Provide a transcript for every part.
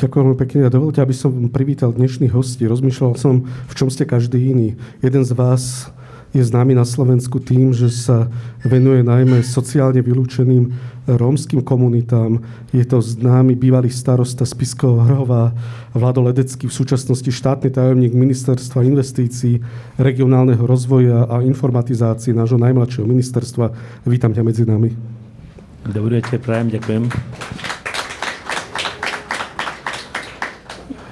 Ďakujem veľmi pekne a dovolte, aby som privítal dnešných hostí. Rozmýšľal som, v čom ste každý iný. Jeden z vás je známy na Slovensku tým, že sa venuje najmä sociálne vylúčeným rómskym komunitám. Je to známy bývalý starosta Spiského Hrhová Vlado Ledecký, v súčasnosti štátny tajomník Ministerstva investícií, regionálneho rozvoja a informatizácie nášho najmladšieho ministerstva. Vítam ťa medzi nami. Dobrý večer, prajem, ďakujem.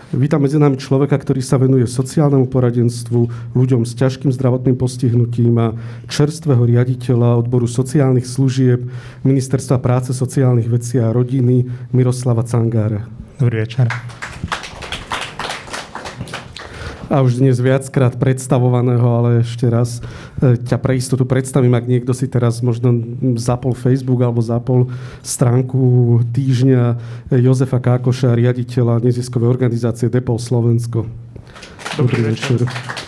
Vítam medzi nami človeka, ktorý sa venuje sociálnemu poradenstvu, ľuďom s ťažkým zdravotným postihnutím a čerstvého riaditeľa odboru sociálnych služieb Ministerstva práce, sociálnych vecí a rodiny Miroslava Cangára. Dobrý večer a už dnes viackrát predstavovaného, ale ešte raz e, ťa pre istotu predstavím, ak niekto si teraz možno zapol Facebook alebo zapol stránku týždňa Jozefa Kákoša, riaditeľa neziskovej organizácie Depol Slovensko. Dobrý, Dobrý večer. večer.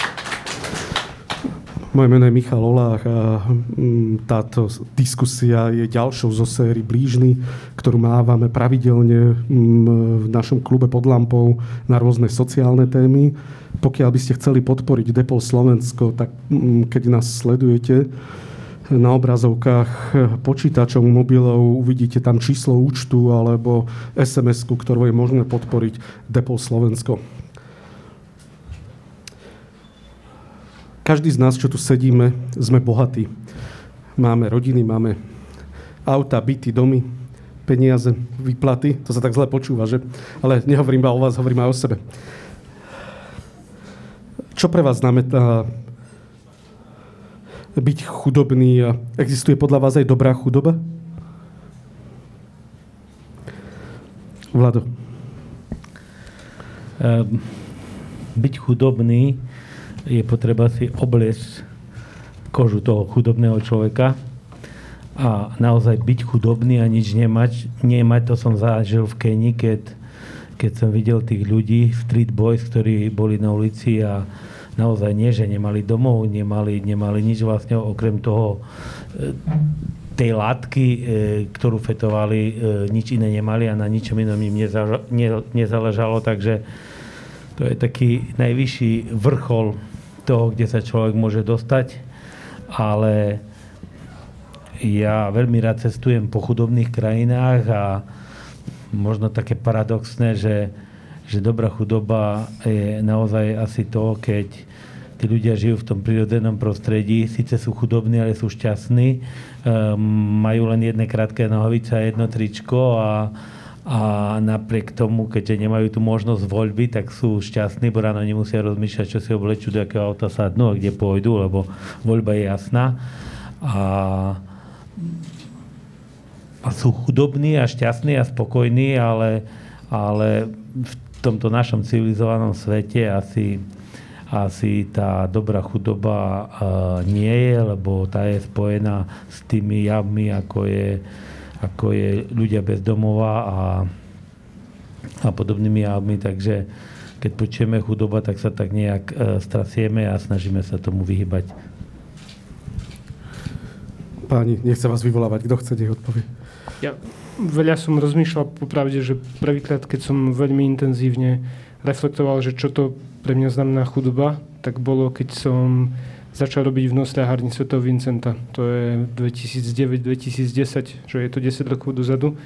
Moje meno je Michal Olách a mm, táto diskusia je ďalšou zo sérii Blížny, ktorú mávame pravidelne mm, v našom klube pod lampou na rôzne sociálne témy. Pokiaľ by ste chceli podporiť Depol Slovensko, tak mm, keď nás sledujete, na obrazovkách počítačov, mobilov uvidíte tam číslo účtu alebo SMS-ku, ktorú je možné podporiť Depol Slovensko. Každý z nás, čo tu sedíme, sme bohatí. Máme rodiny, máme auta, byty, domy, peniaze, výplaty. To sa tak zle počúva, že? Ale nehovorím iba o vás, hovorím aj o sebe. Čo pre vás znamená byť chudobný existuje podľa vás aj dobrá chudoba? Vlado. Um, byť chudobný je potreba si obliecť kožu toho chudobného človeka a naozaj byť chudobný a nič nemať. Nemať to som zažil v Kenii, keď, keď som videl tých ľudí, street boys, ktorí boli na ulici a naozaj nie, že nemali domov, nemali, nemali nič vlastne okrem toho e, tej látky, e, ktorú fetovali, e, nič iné nemali a na ničom inom im nezáležalo, takže to je taký najvyšší vrchol toho, kde sa človek môže dostať, ale ja veľmi rád cestujem po chudobných krajinách a možno také paradoxné, že, že dobrá chudoba je naozaj asi to, keď tí ľudia žijú v tom prírodzenom prostredí, síce sú chudobní, ale sú šťastní, um, majú len jedné krátke nohavice a jedno tričko a, a napriek tomu, keďže nemajú tú možnosť voľby, tak sú šťastní, bo ráno nemusia rozmýšľať, čo si oblečú, do akého auta sadnú a kde pôjdu, lebo voľba je jasná. A, a sú chudobní a šťastní a spokojní, ale, ale v tomto našom civilizovanom svete asi, asi tá dobrá chudoba uh, nie je, lebo tá je spojená s tými javmi, ako je ako je ľudia bez domova a, a podobnými javmi, takže keď počujeme chudoba, tak sa tak nejak e, strasieme a snažíme sa tomu vyhybať. Páni, nechce vás vyvolávať. Kto chce, nech odpovie. Ja veľa som rozmýšľal popravde, že prvýkrát, keď som veľmi intenzívne reflektoval, že čo to pre mňa znamená chudoba, tak bolo, keď som začal robiť v nosľahárni Sv. Vincenta. To je 2009-2010, čo je to 10 rokov dozadu.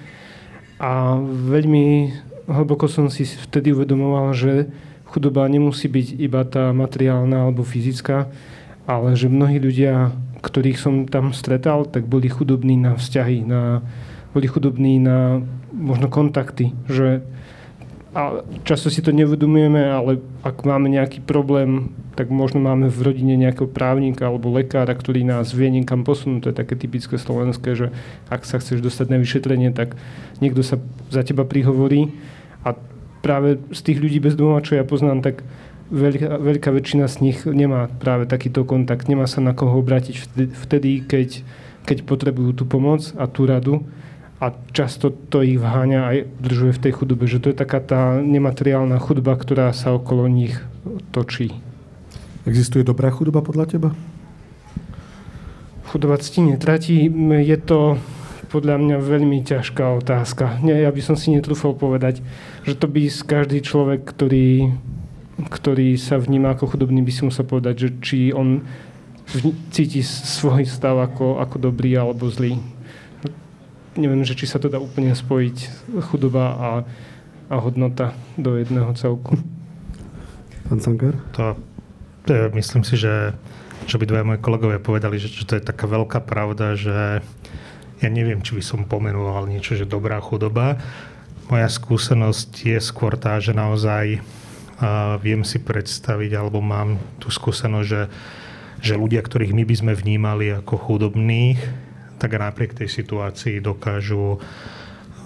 A veľmi hlboko som si vtedy uvedomoval, že chudoba nemusí byť iba tá materiálna alebo fyzická, ale že mnohí ľudia, ktorých som tam stretal, tak boli chudobní na vzťahy, na, boli chudobní na možno kontakty, že a často si to nevedomujeme, ale ak máme nejaký problém, tak možno máme v rodine nejakého právnika alebo lekára, ktorý nás vie niekam posunúť. To je také typické slovenské, že ak sa chceš dostať na vyšetrenie, tak niekto sa za teba prihovorí. A práve z tých ľudí bez domova, čo ja poznám, tak veľká, veľká väčšina z nich nemá práve takýto kontakt, nemá sa na koho obrátiť vtedy, keď, keď potrebujú tú pomoc a tú radu a často to ich vháňa aj držuje v tej chudobe, že to je taká tá nemateriálna chudoba, ktorá sa okolo nich točí. Existuje dobrá chudoba podľa teba? Chudoba cti netratí. Je to podľa mňa veľmi ťažká otázka. Nie, ja by som si netrúfal povedať, že to by každý človek, ktorý, ktorý sa vníma ako chudobný, by si musel povedať, že či on cíti svoj stav ako, ako dobrý alebo zlý. Neviem, že či sa to dá úplne spojiť chudoba a, a hodnota do jedného celku. Pán Sankar? To, to myslím si, že čo by dvaja moji kolegovia povedali, že, že to je taká veľká pravda, že ja neviem, či by som pomenoval niečo, že dobrá chudoba. Moja skúsenosť je skôr tá, že naozaj uh, viem si predstaviť, alebo mám tú skúsenosť, že že ľudia, ktorých my by sme vnímali ako chudobných, tak napriek tej situácii dokážu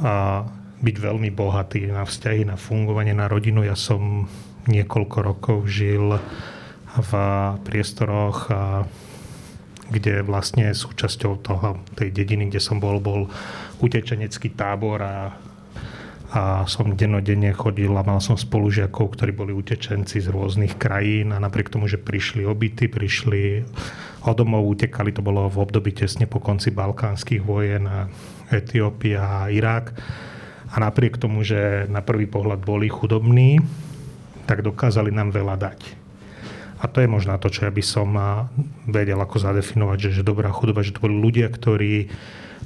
a, byť veľmi bohatí na vzťahy, na fungovanie, na rodinu. Ja som niekoľko rokov žil v priestoroch, a, kde vlastne súčasťou toho, tej dediny, kde som bol, bol utečenecký tábor a a som dennodenne chodil a mal som spolužiakov, ktorí boli utečenci z rôznych krajín a napriek tomu, že prišli obyty, prišli o domov, utekali, to bolo v období tesne po konci balkánskych vojen a Etiópia a Irak. A napriek tomu, že na prvý pohľad boli chudobní, tak dokázali nám veľa dať. A to je možno to, čo ja by som vedel ako zadefinovať, že, že dobrá chudoba, že to boli ľudia, ktorí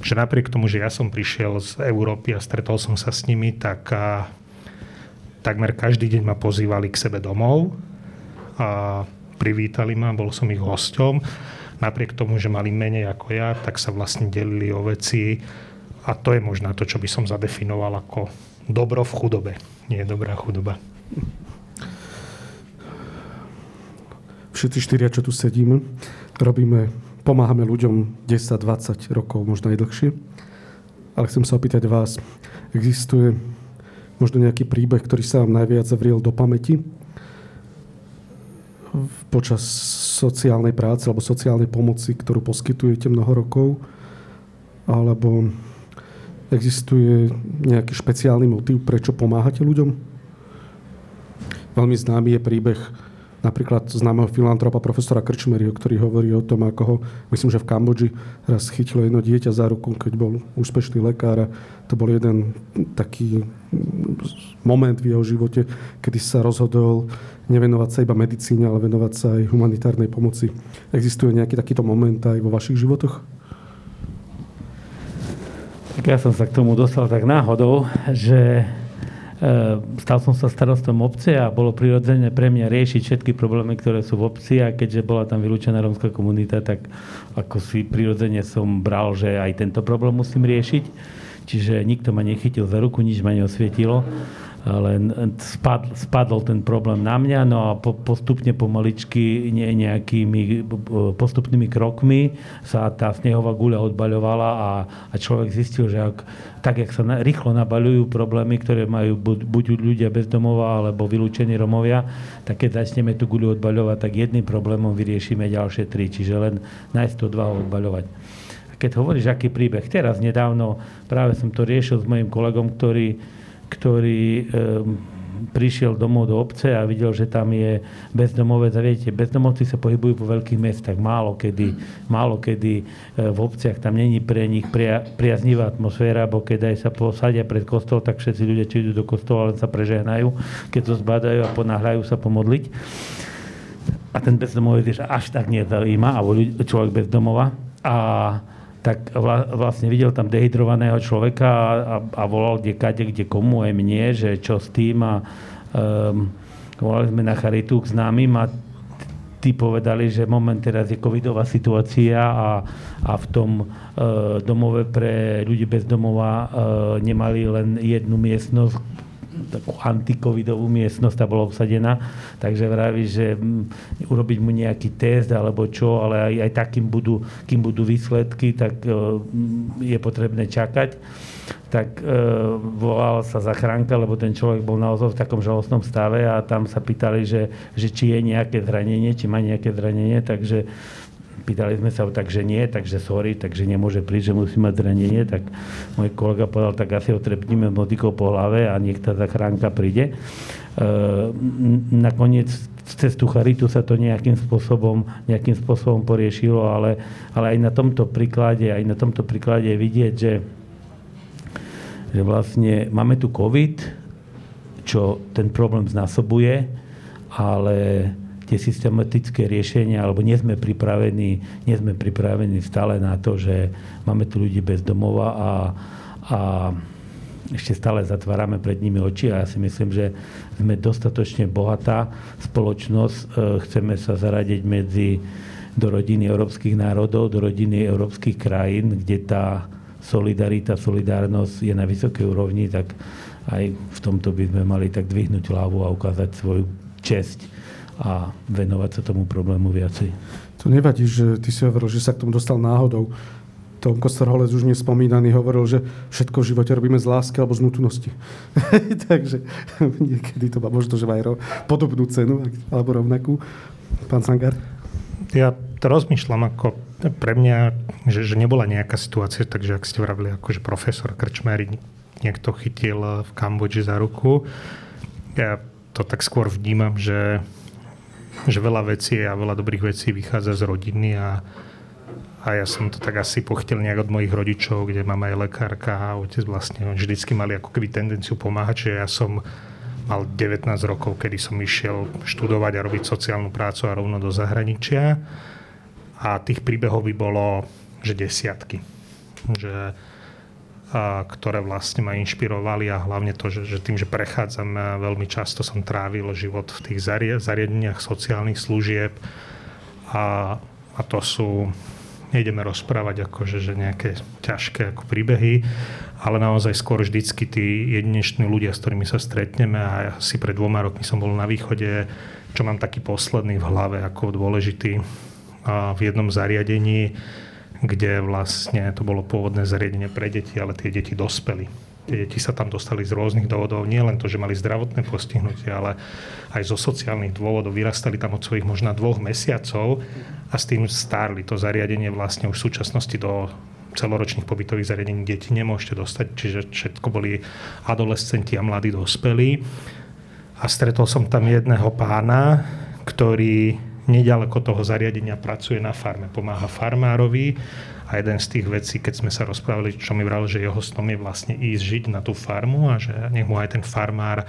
že napriek tomu, že ja som prišiel z Európy a stretol som sa s nimi, tak a, takmer každý deň ma pozývali k sebe domov a privítali ma, bol som ich hosťom. Napriek tomu, že mali menej ako ja, tak sa vlastne delili o veci a to je možno to, čo by som zadefinoval ako dobro v chudobe. Nie dobrá chudoba. Všetci štyria, čo tu sedíme, robíme pomáhame ľuďom 10-20 rokov, možno aj dlhšie. Ale chcem sa opýtať vás, existuje možno nejaký príbeh, ktorý sa vám najviac zavriel do pamäti počas sociálnej práce alebo sociálnej pomoci, ktorú poskytujete mnoho rokov? Alebo existuje nejaký špeciálny motiv, prečo pomáhate ľuďom? Veľmi známy je príbeh napríklad známeho filantropa profesora Krčmeryho, ktorý hovorí o tom, ako ho, myslím, že v Kambodži raz chytilo jedno dieťa za ruku, keď bol úspešný lekár a to bol jeden taký moment v jeho živote, kedy sa rozhodol nevenovať sa iba medicíne, ale venovať sa aj humanitárnej pomoci. Existuje nejaký takýto moment aj vo vašich životoch? Tak ja som sa k tomu dostal tak náhodou, že stal som sa starostom obce a bolo prirodzené pre mňa riešiť všetky problémy, ktoré sú v obci a keďže bola tam vylúčená rómska komunita, tak ako si prirodzene som bral, že aj tento problém musím riešiť. Čiže nikto ma nechytil za ruku, nič ma neosvietilo len spadl, spadol ten problém na mňa, no a po, postupne pomaličky ne, nejakými postupnými krokmi sa tá snehová guľa odbaľovala a, a človek zistil, že ak, tak, jak sa na, rýchlo nabaľujú problémy, ktoré majú buď, buď ľudia bez domova alebo vylúčení Romovia, tak keď začneme tú guľu odbaľovať, tak jedným problémom vyriešime ďalšie tri, čiže len nájsť to dva odbaľovať keď hovoríš, aký príbeh. Teraz nedávno práve som to riešil s mojim kolegom, ktorý ktorý prišiel domov do obce a videl, že tam je bezdomovec. A viete, bezdomovci sa pohybujú po veľkých mestách. Málo kedy, málo kedy e, v obciach tam není pre nich pria, priaznivá atmosféra, bo keď aj sa posadia pred kostol, tak všetci ľudia, či idú do kostola, len sa prežehnajú, keď to zbadajú a ponáhľajú sa pomodliť. A ten bezdomovec až tak nezaujíma, alebo človek bez. A tak vlastne videl tam dehydrovaného človeka a, a, a volal kde kade, kde komu, aj mne, že čo s tým a um, volali sme na charitu k známym a tí povedali, že moment teraz je covidová situácia a, a v tom e, domove pre ľudí bez domova e, nemali len jednu miestnosť, takú antikovidovú miestnosť, tá bola obsadená, takže vraví, že mm, urobiť mu nejaký test alebo čo, ale aj, aj tak, budú, kým budú výsledky, tak e, mm, je potrebné čakať. Tak e, sa zachránka, lebo ten človek bol naozaj v takom žalostnom stave a tam sa pýtali, že, že či je nejaké zranenie, či má nejaké zranenie, takže Pýtali sme sa, takže nie, takže sorry, takže nemôže prísť, že musí mať zranenie, tak môj kolega povedal, tak asi ho trepníme motikou po hlave a nech tá zachránka príde. E, nakoniec cez tú charitu sa to nejakým spôsobom, nejakým spôsobom poriešilo, ale, ale aj na tomto príklade, aj na tomto príklade je vidieť, že, že vlastne máme tu COVID, čo ten problém znásobuje, ale tie systematické riešenia, alebo nie sme pripravení, nie sme pripravení stále na to, že máme tu ľudí bez domova a, a ešte stále zatvárame pred nimi oči a ja si myslím, že sme dostatočne bohatá spoločnosť. E, chceme sa zaradiť medzi do rodiny európskych národov, do rodiny európskych krajín, kde tá solidarita, solidárnosť je na vysokej úrovni, tak aj v tomto by sme mali tak dvihnúť hlavu a ukázať svoju česť a venovať sa tomu problému viacej. To nevadí, že ty si hovoril, že sa k tomu dostal náhodou. Tom Kosterholec už nespomínaný hovoril, že všetko v živote robíme z lásky alebo z nutnosti. Takže niekedy to má možno, že aj podobnú cenu alebo rovnakú. Pán Sangar? Ja to rozmýšľam ako pre mňa, že, že nebola nejaká situácia, takže ak ste vravili, akože profesor Krčmery niekto chytil v Kambodži za ruku. Ja to tak skôr vnímam, že, že veľa vecí a veľa dobrých vecí vychádza z rodiny a, a ja som to tak asi pochytil nejak od mojich rodičov, kde mama je lekárka a otec vlastne vždycky mali ako keby tendenciu pomáhať, že ja som mal 19 rokov, kedy som išiel študovať a robiť sociálnu prácu a rovno do zahraničia. A tých príbehov by bolo, že desiatky. Že a, ktoré vlastne ma inšpirovali a hlavne to, že, že tým, že prechádzam veľmi často som trávil život v tých zariadeniach sociálnych služieb a, a to sú nejdeme rozprávať akože, že nejaké ťažké ako príbehy, ale naozaj skôr vždycky tí jedineční ľudia, s ktorými sa stretneme a ja si pred dvoma rokmi som bol na východe, čo mám taký posledný v hlave ako dôležitý a v jednom zariadení, kde vlastne to bolo pôvodné zariadenie pre deti, ale tie deti dospeli. Tie deti sa tam dostali z rôznych dôvodov, nie len to, že mali zdravotné postihnutie, ale aj zo sociálnych dôvodov. Vyrastali tam od svojich možná dvoch mesiacov a s tým stárli. To zariadenie vlastne už v súčasnosti do celoročných pobytových zariadení deti nemôžete dostať, čiže všetko boli adolescenti a mladí dospelí. A stretol som tam jedného pána, ktorý nedaleko toho zariadenia pracuje na farme, pomáha farmárovi a jeden z tých vecí, keď sme sa rozprávali, čo mi vral, že jeho snom je vlastne ísť žiť na tú farmu a že nech mu aj ten farmár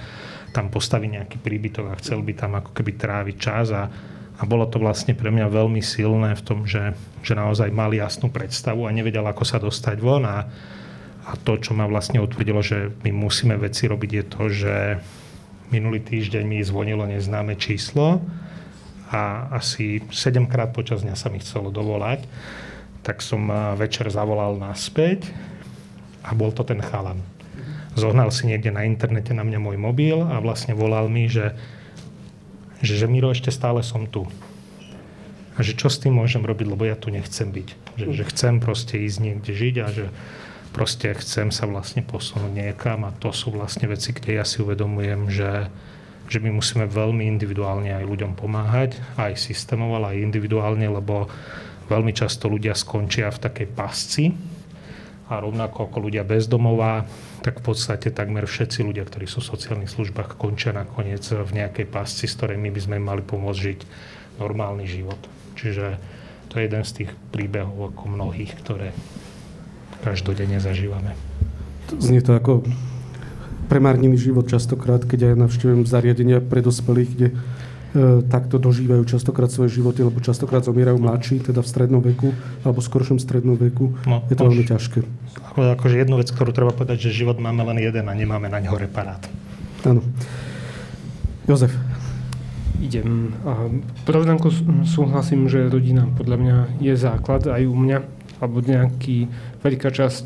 tam postaví nejaký príbytok a chcel by tam ako keby tráviť čas a, a bolo to vlastne pre mňa veľmi silné v tom, že, že naozaj mal jasnú predstavu a nevedel, ako sa dostať von a, a to, čo ma vlastne utvrdilo, že my musíme veci robiť, je to, že minulý týždeň mi zvonilo neznáme číslo a asi 7 krát počas dňa sa mi chcelo dovolať, tak som večer zavolal naspäť a bol to ten chalan. Zohnal si niekde na internete na mňa môj mobil a vlastne volal mi, že, že, že Miro, ešte stále som tu. A že čo s tým môžem robiť, lebo ja tu nechcem byť. Že, že chcem proste ísť niekde žiť a že proste chcem sa vlastne posunúť niekam a to sú vlastne veci, kde ja si uvedomujem, že, že my musíme veľmi individuálne aj ľuďom pomáhať, aj systémovo, aj individuálne, lebo veľmi často ľudia skončia v takej pasci a rovnako ako ľudia bezdomová, tak v podstate takmer všetci ľudia, ktorí sú v sociálnych službách, končia nakoniec v nejakej pasci, s ktorej my by sme mali pomôcť žiť normálny život. Čiže to je jeden z tých príbehov ako mnohých, ktoré každodenne zažívame. Znie to ako premárnený život častokrát, keď aj navštívujem zariadenia pre dospelých, kde e, takto dožívajú častokrát svoje životy, lebo častokrát zomierajú mladší, teda v strednom veku, alebo v skoršom strednom veku. No, je to veľmi ťažké. Ako, akože jednu vec, ktorú treba povedať, že život máme len jeden a nemáme na ňo reparát. Áno. Jozef. Idem. A súhlasím, že rodina podľa mňa je základ aj u mňa alebo nejaký veľká časť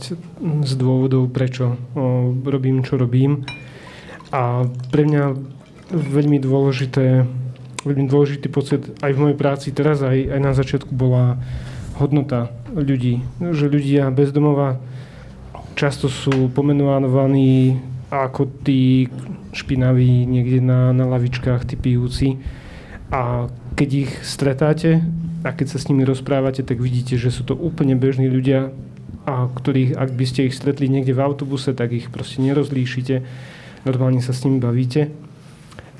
z dôvodov, prečo robím, čo robím. A pre mňa veľmi dôležité, veľmi dôležitý pocit aj v mojej práci teraz, aj, aj na začiatku bola hodnota ľudí. Že ľudia bezdomova často sú pomenovaní ako tí špinaví niekde na, na lavičkách, tí pijúci. A keď ich stretáte, a keď sa s nimi rozprávate, tak vidíte, že sú to úplne bežní ľudia, a ktorých, ak by ste ich stretli niekde v autobuse, tak ich proste nerozlíšite, normálne sa s nimi bavíte.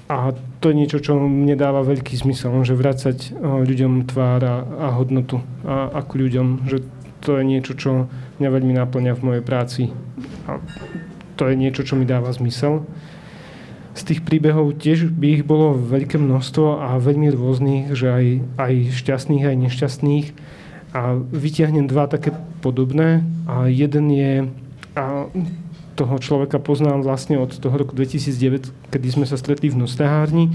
A to je niečo, čo mne dáva veľký zmysel, že vrácať ľuďom tvár a, a hodnotu a, ako ľuďom, že to je niečo, čo mňa veľmi naplňa v mojej práci. A to je niečo, čo mi dáva zmysel. Z tých príbehov tiež by ich bolo veľké množstvo a veľmi rôznych, že aj, aj šťastných, aj nešťastných. A vytiahnem dva také podobné. A jeden je, a toho človeka poznám vlastne od toho roku 2009, kedy sme sa stretli v Nostahárni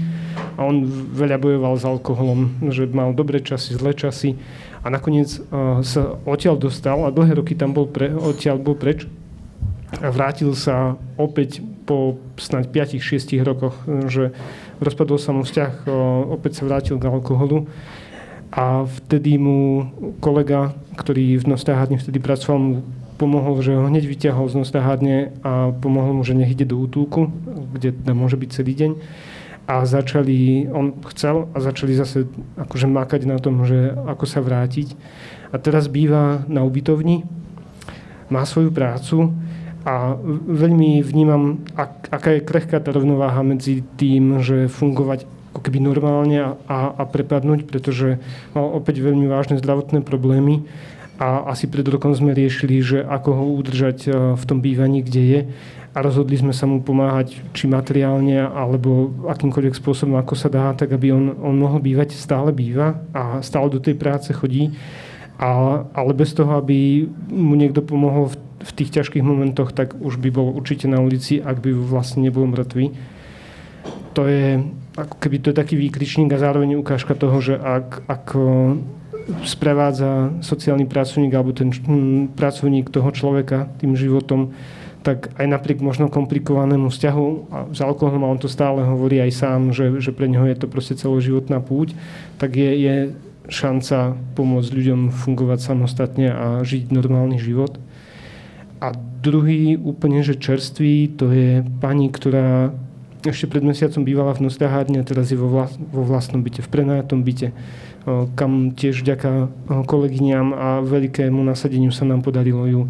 a on veľa bojoval s alkoholom, že mal dobré časy, zlé časy a nakoniec uh, sa odtiaľ dostal a dlhé roky tam bol pre, odtiaľ bol preč a vrátil sa opäť po snáď 5-6 rokoch, že rozpadol sa mu vzťah, uh, opäť sa vrátil k alkoholu a vtedy mu kolega, ktorý v Nostahárni vtedy pracoval, mu pomohol, že ho hneď vyťahol z nostahárne a pomohol mu, že nech ide do útulku, kde tam môže byť celý deň. A začali, on chcel a začali zase akože mákať na tom, že ako sa vrátiť. A teraz býva na ubytovni, má svoju prácu a veľmi vnímam, ak, aká je krehká tá rovnováha medzi tým, že fungovať ako keby normálne a, a, prepadnúť, pretože mal opäť veľmi vážne zdravotné problémy. A asi pred rokom sme riešili, že ako ho udržať e, v tom bývaní, kde je. A rozhodli sme sa mu pomáhať či materiálne alebo akýmkoľvek spôsobom, ako sa dá, tak aby on, on mohol bývať, stále býva a stále do tej práce chodí, a, ale bez toho, aby mu niekto pomohol v, v tých ťažkých momentoch, tak už by bol určite na ulici, ak by vlastne nebol mŕtvý. To je, ako keby to je taký výkričník a zároveň ukážka toho, že ak, ak sprevádza sociálny pracovník alebo ten hm, pracovník toho človeka tým životom, tak aj napriek možno komplikovanému vzťahu a s alkoholom, a on to stále hovorí aj sám, že, že pre neho je to proste celoživotná púť, tak je, je šanca pomôcť ľuďom fungovať samostatne a žiť normálny život. A druhý úplne, že čerstvý, to je pani, ktorá ešte pred mesiacom bývala v Nostahárne a teraz je vo, vlas, vo vlastnom byte, v prenajatom byte kam tiež vďaka kolegyňam a veľkému nasadeniu sa nám podarilo ju,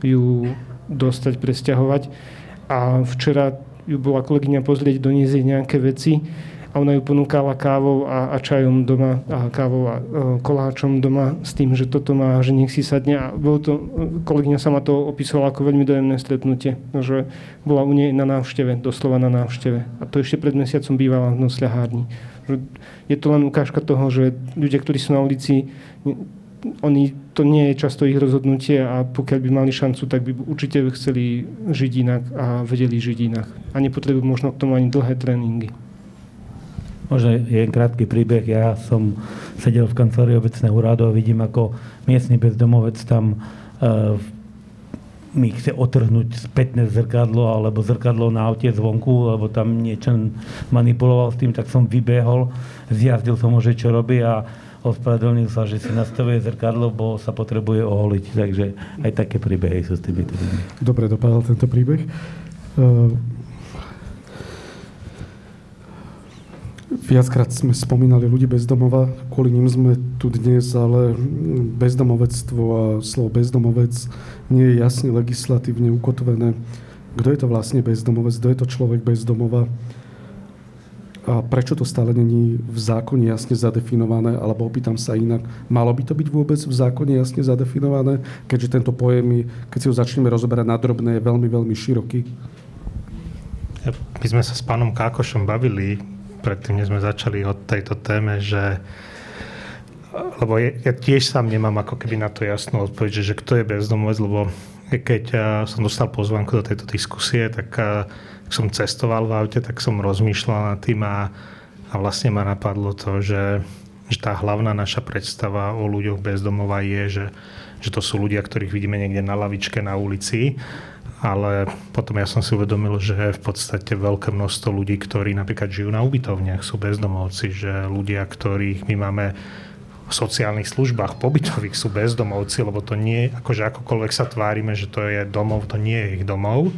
ju dostať, presťahovať. A včera ju bola kolegyňa pozrieť, doniesť nejaké veci a ona ju ponúkala kávou a, a čajom doma, a kávou a e, koláčom doma s tým, že toto má, že nech si sadne. A bolo to, kolegyňa sa ma to opisovala ako veľmi dojemné stretnutie, že bola u nej na návšteve, doslova na návšteve. A to ešte pred mesiacom bývala v nosľahárni. Je to len ukážka toho, že ľudia, ktorí sú na ulici, oni, to nie je často ich rozhodnutie a pokiaľ by mali šancu, tak by určite chceli žiť inak a vedeli žiť inak. A nepotrebujú možno k tomu ani dlhé tréningy. Možno jeden krátky príbeh. Ja som sedel v kancelárii obecného úradu a vidím, ako miestny bezdomovec tam uh, mi chce otrhnúť spätné zrkadlo alebo zrkadlo na aute zvonku, lebo tam niečo manipuloval s tým, tak som vybehol, zjazdil som ho, že čo robí a ospravedlnil sa, že si nastavuje zrkadlo, bo sa potrebuje oholiť. Takže aj také príbehy sú s tými ľuďmi. Dobre dopadal tento príbeh. Viackrát sme spomínali ľudí bezdomova, kvôli ním sme tu dnes, ale bezdomovectvo a slovo bezdomovec nie je jasne legislatívne ukotvené. Kto je to vlastne bezdomovec, kto je to človek bezdomova a prečo to stále není v zákone jasne zadefinované, alebo opýtam sa inak, malo by to byť vôbec v zákone jasne zadefinované, keďže tento pojem, keď si ho začneme rozoberať na drobné, je veľmi, veľmi široký? My sme sa s pánom Kákošom bavili predtým, než sme začali o tejto téme, že lebo ja, ja tiež sám nemám ako keby na to jasnú odpoveď, že, že kto je bezdomovec, lebo keď ja som dostal pozvánku do tejto diskusie, tak keď som cestoval v aute, tak som rozmýšľal nad tým a, a vlastne ma napadlo to, že, že tá hlavná naša predstava o ľuďoch bezdomova je, že, že to sú ľudia, ktorých vidíme niekde na lavičke na ulici ale potom ja som si uvedomil, že v podstate veľké množstvo ľudí, ktorí napríklad žijú na ubytovniach, sú bezdomovci, že ľudia, ktorých my máme v sociálnych službách pobytových sú bezdomovci, lebo to nie, akože akokoľvek sa tvárime, že to je domov, to nie je ich domov.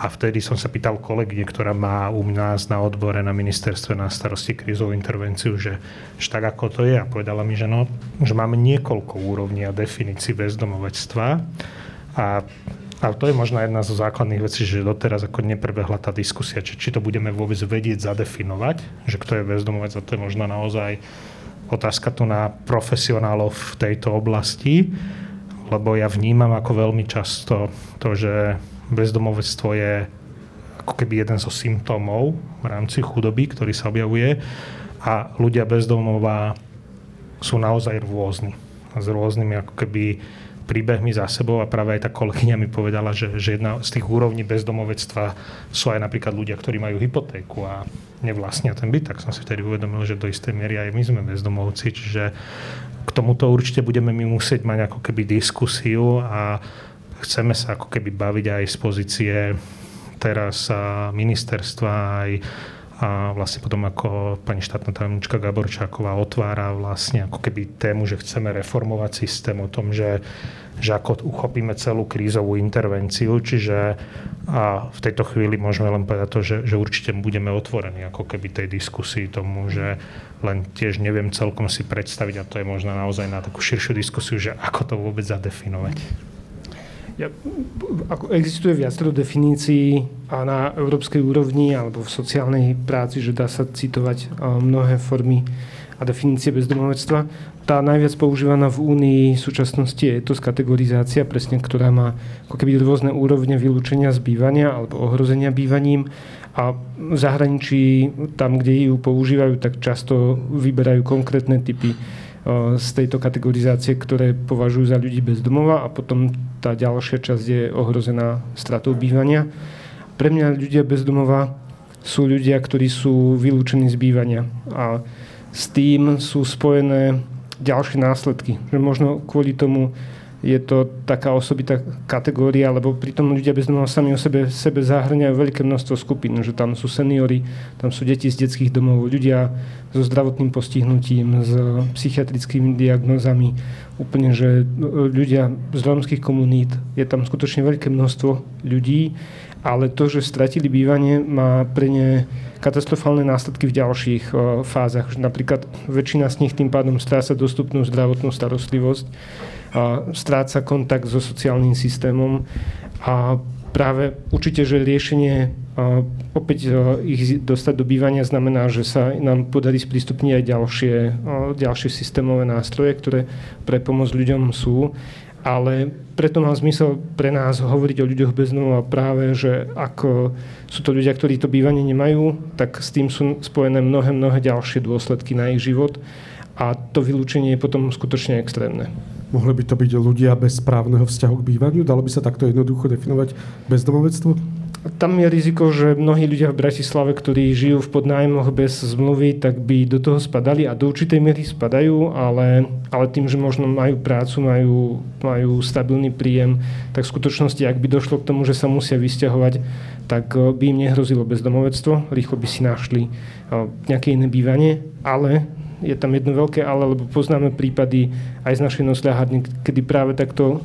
A vtedy som sa pýtal kolegyne, ktorá má u nás na odbore na ministerstve na starosti krízovú intervenciu, že, že tak ako to je. A povedala mi, že, no, že máme niekoľko úrovní a definícií bezdomovectva. A a to je možno jedna zo základných vecí, že doteraz ako neprebehla tá diskusia, či, či to budeme vôbec vedieť zadefinovať, že kto je bezdomovec a to je možno naozaj otázka tu na profesionálov v tejto oblasti, lebo ja vnímam ako veľmi často to, že bezdomovectvo je ako keby jeden zo symptómov v rámci chudoby, ktorý sa objavuje a ľudia bezdomová sú naozaj rôzni. S rôznymi ako keby príbehmi za sebou a práve aj tá kolegyňa mi povedala, že, že jedna z tých úrovní bezdomovectva sú aj napríklad ľudia, ktorí majú hypotéku a nevlastnia ten byt, tak som si vtedy uvedomil, že do istej miery aj my sme bezdomovci, čiže k tomuto určite budeme my musieť mať ako keby diskusiu a chceme sa ako keby baviť aj z pozície teraz ministerstva aj a vlastne potom ako pani štátna tajomnička Gaborčáková otvára vlastne ako keby tému, že chceme reformovať systém o tom, že, že ako uchopíme celú krízovú intervenciu, čiže a v tejto chvíli môžeme len povedať to, že, že určite budeme otvorení ako keby tej diskusii tomu, že len tiež neviem celkom si predstaviť a to je možno naozaj na takú širšiu diskusiu, že ako to vôbec zadefinovať. Ja, ako existuje viacero definícií a na európskej úrovni alebo v sociálnej práci, že dá sa citovať mnohé formy a definície bezdomovectva. Tá najviac používaná v Únii v súčasnosti je to kategorizácia, presne, ktorá má ako keby rôzne úrovne vylúčenia z bývania alebo ohrozenia bývaním a v zahraničí, tam, kde ju používajú, tak často vyberajú konkrétne typy z tejto kategorizácie, ktoré považujú za ľudí bez domova a potom tá ďalšia časť je ohrozená stratou bývania. Pre mňa ľudia bez domova sú ľudia, ktorí sú vylúčení z bývania a s tým sú spojené ďalšie následky. Že možno kvôli tomu je to taká osobitá kategória, lebo pritom ľudia bez domova sami o sebe, sebe zahrňajú veľké množstvo skupín, že tam sú seniory, tam sú deti z detských domov, ľudia so zdravotným postihnutím, s psychiatrickými diagnózami, úplne, že ľudia z rómskych komunít, je tam skutočne veľké množstvo ľudí, ale to, že stratili bývanie, má pre ne katastrofálne následky v ďalších fázach. Napríklad väčšina z nich tým pádom stráca dostupnú zdravotnú starostlivosť stráca kontakt so sociálnym systémom a práve určite, že riešenie opäť ich dostať do bývania znamená, že sa nám podarí sprístupniť aj ďalšie, ďalšie systémové nástroje, ktoré pre pomoc ľuďom sú. Ale preto má zmysel pre nás hovoriť o ľuďoch bez domova práve, že ako sú to ľudia, ktorí to bývanie nemajú, tak s tým sú spojené mnohé, mnohé ďalšie dôsledky na ich život a to vylúčenie je potom skutočne extrémne. Mohli by to byť ľudia bez správneho vzťahu k bývaniu? Dalo by sa takto jednoducho definovať bezdomovectvo? Tam je riziko, že mnohí ľudia v Bratislave, ktorí žijú v podnájmoch bez zmluvy, tak by do toho spadali a do určitej miery spadajú, ale, ale tým, že možno majú prácu, majú, majú stabilný príjem, tak v skutočnosti, ak by došlo k tomu, že sa musia vysťahovať, tak eh, by im nehrozilo bezdomovectvo, rýchlo by si našli eh, nejaké iné bývanie, ale je tam jedno veľké ale, lebo poznáme prípady aj z našej nosľahárny, kedy práve takto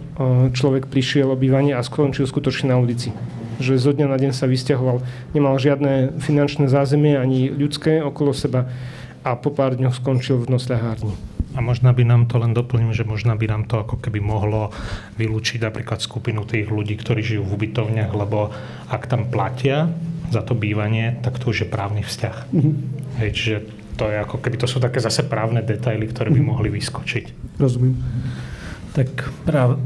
človek prišiel o bývanie a skončil skutočne na ulici. Že zo dňa na deň sa vysťahoval. Nemal žiadne finančné zázemie ani ľudské okolo seba a po pár dňoch skončil v nosľahárni. A možno by nám to len doplním, že možno by nám to ako keby mohlo vylúčiť napríklad skupinu tých ľudí, ktorí žijú v ubytovniach, lebo ak tam platia za to bývanie, tak to už je právny vzťah. Mm-hmm. Hej, čiže to je ako keby to sú také zase právne detaily, ktoré by mhm. mohli vyskočiť. Rozumiem. Tak práv,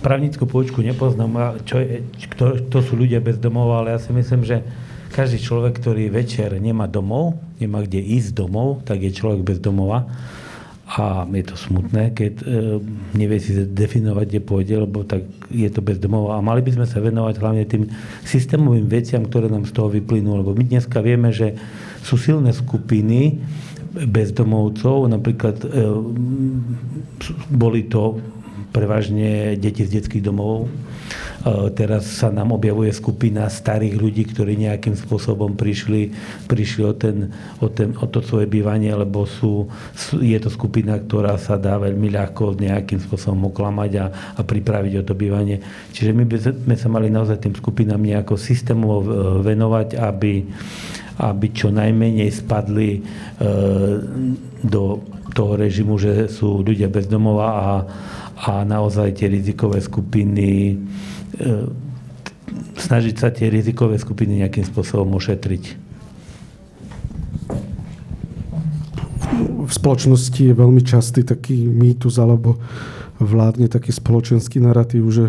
právnickú poučku nepoznám, čo je, kto, kto sú ľudia bez domov, ale ja si myslím, že každý človek, ktorý večer nemá domov, nemá kde ísť domov, tak je človek bez domova. A je to smutné, keď e, nevie si definovať, kde pôjde, lebo tak je to bez domova. A mali by sme sa venovať hlavne tým systémovým veciam, ktoré nám z toho vyplynú. Lebo my dneska vieme, že sú silné skupiny bezdomovcov, napríklad e, boli to prevažne deti z detských domov, Teraz sa nám objavuje skupina starých ľudí, ktorí nejakým spôsobom prišli, prišli o, ten, o, ten, o to svoje bývanie, lebo sú, je to skupina, ktorá sa dá veľmi ľahko nejakým spôsobom oklamať a, a pripraviť o to bývanie. Čiže my by sme sa mali naozaj tým skupinám nejako systémovo venovať, aby, aby čo najmenej spadli e, do toho režimu, že sú ľudia bez domova a, a naozaj tie rizikové skupiny, snažiť sa tie rizikové skupiny nejakým spôsobom ošetriť. v spoločnosti je veľmi častý taký mýtus alebo vládne taký spoločenský narratív, že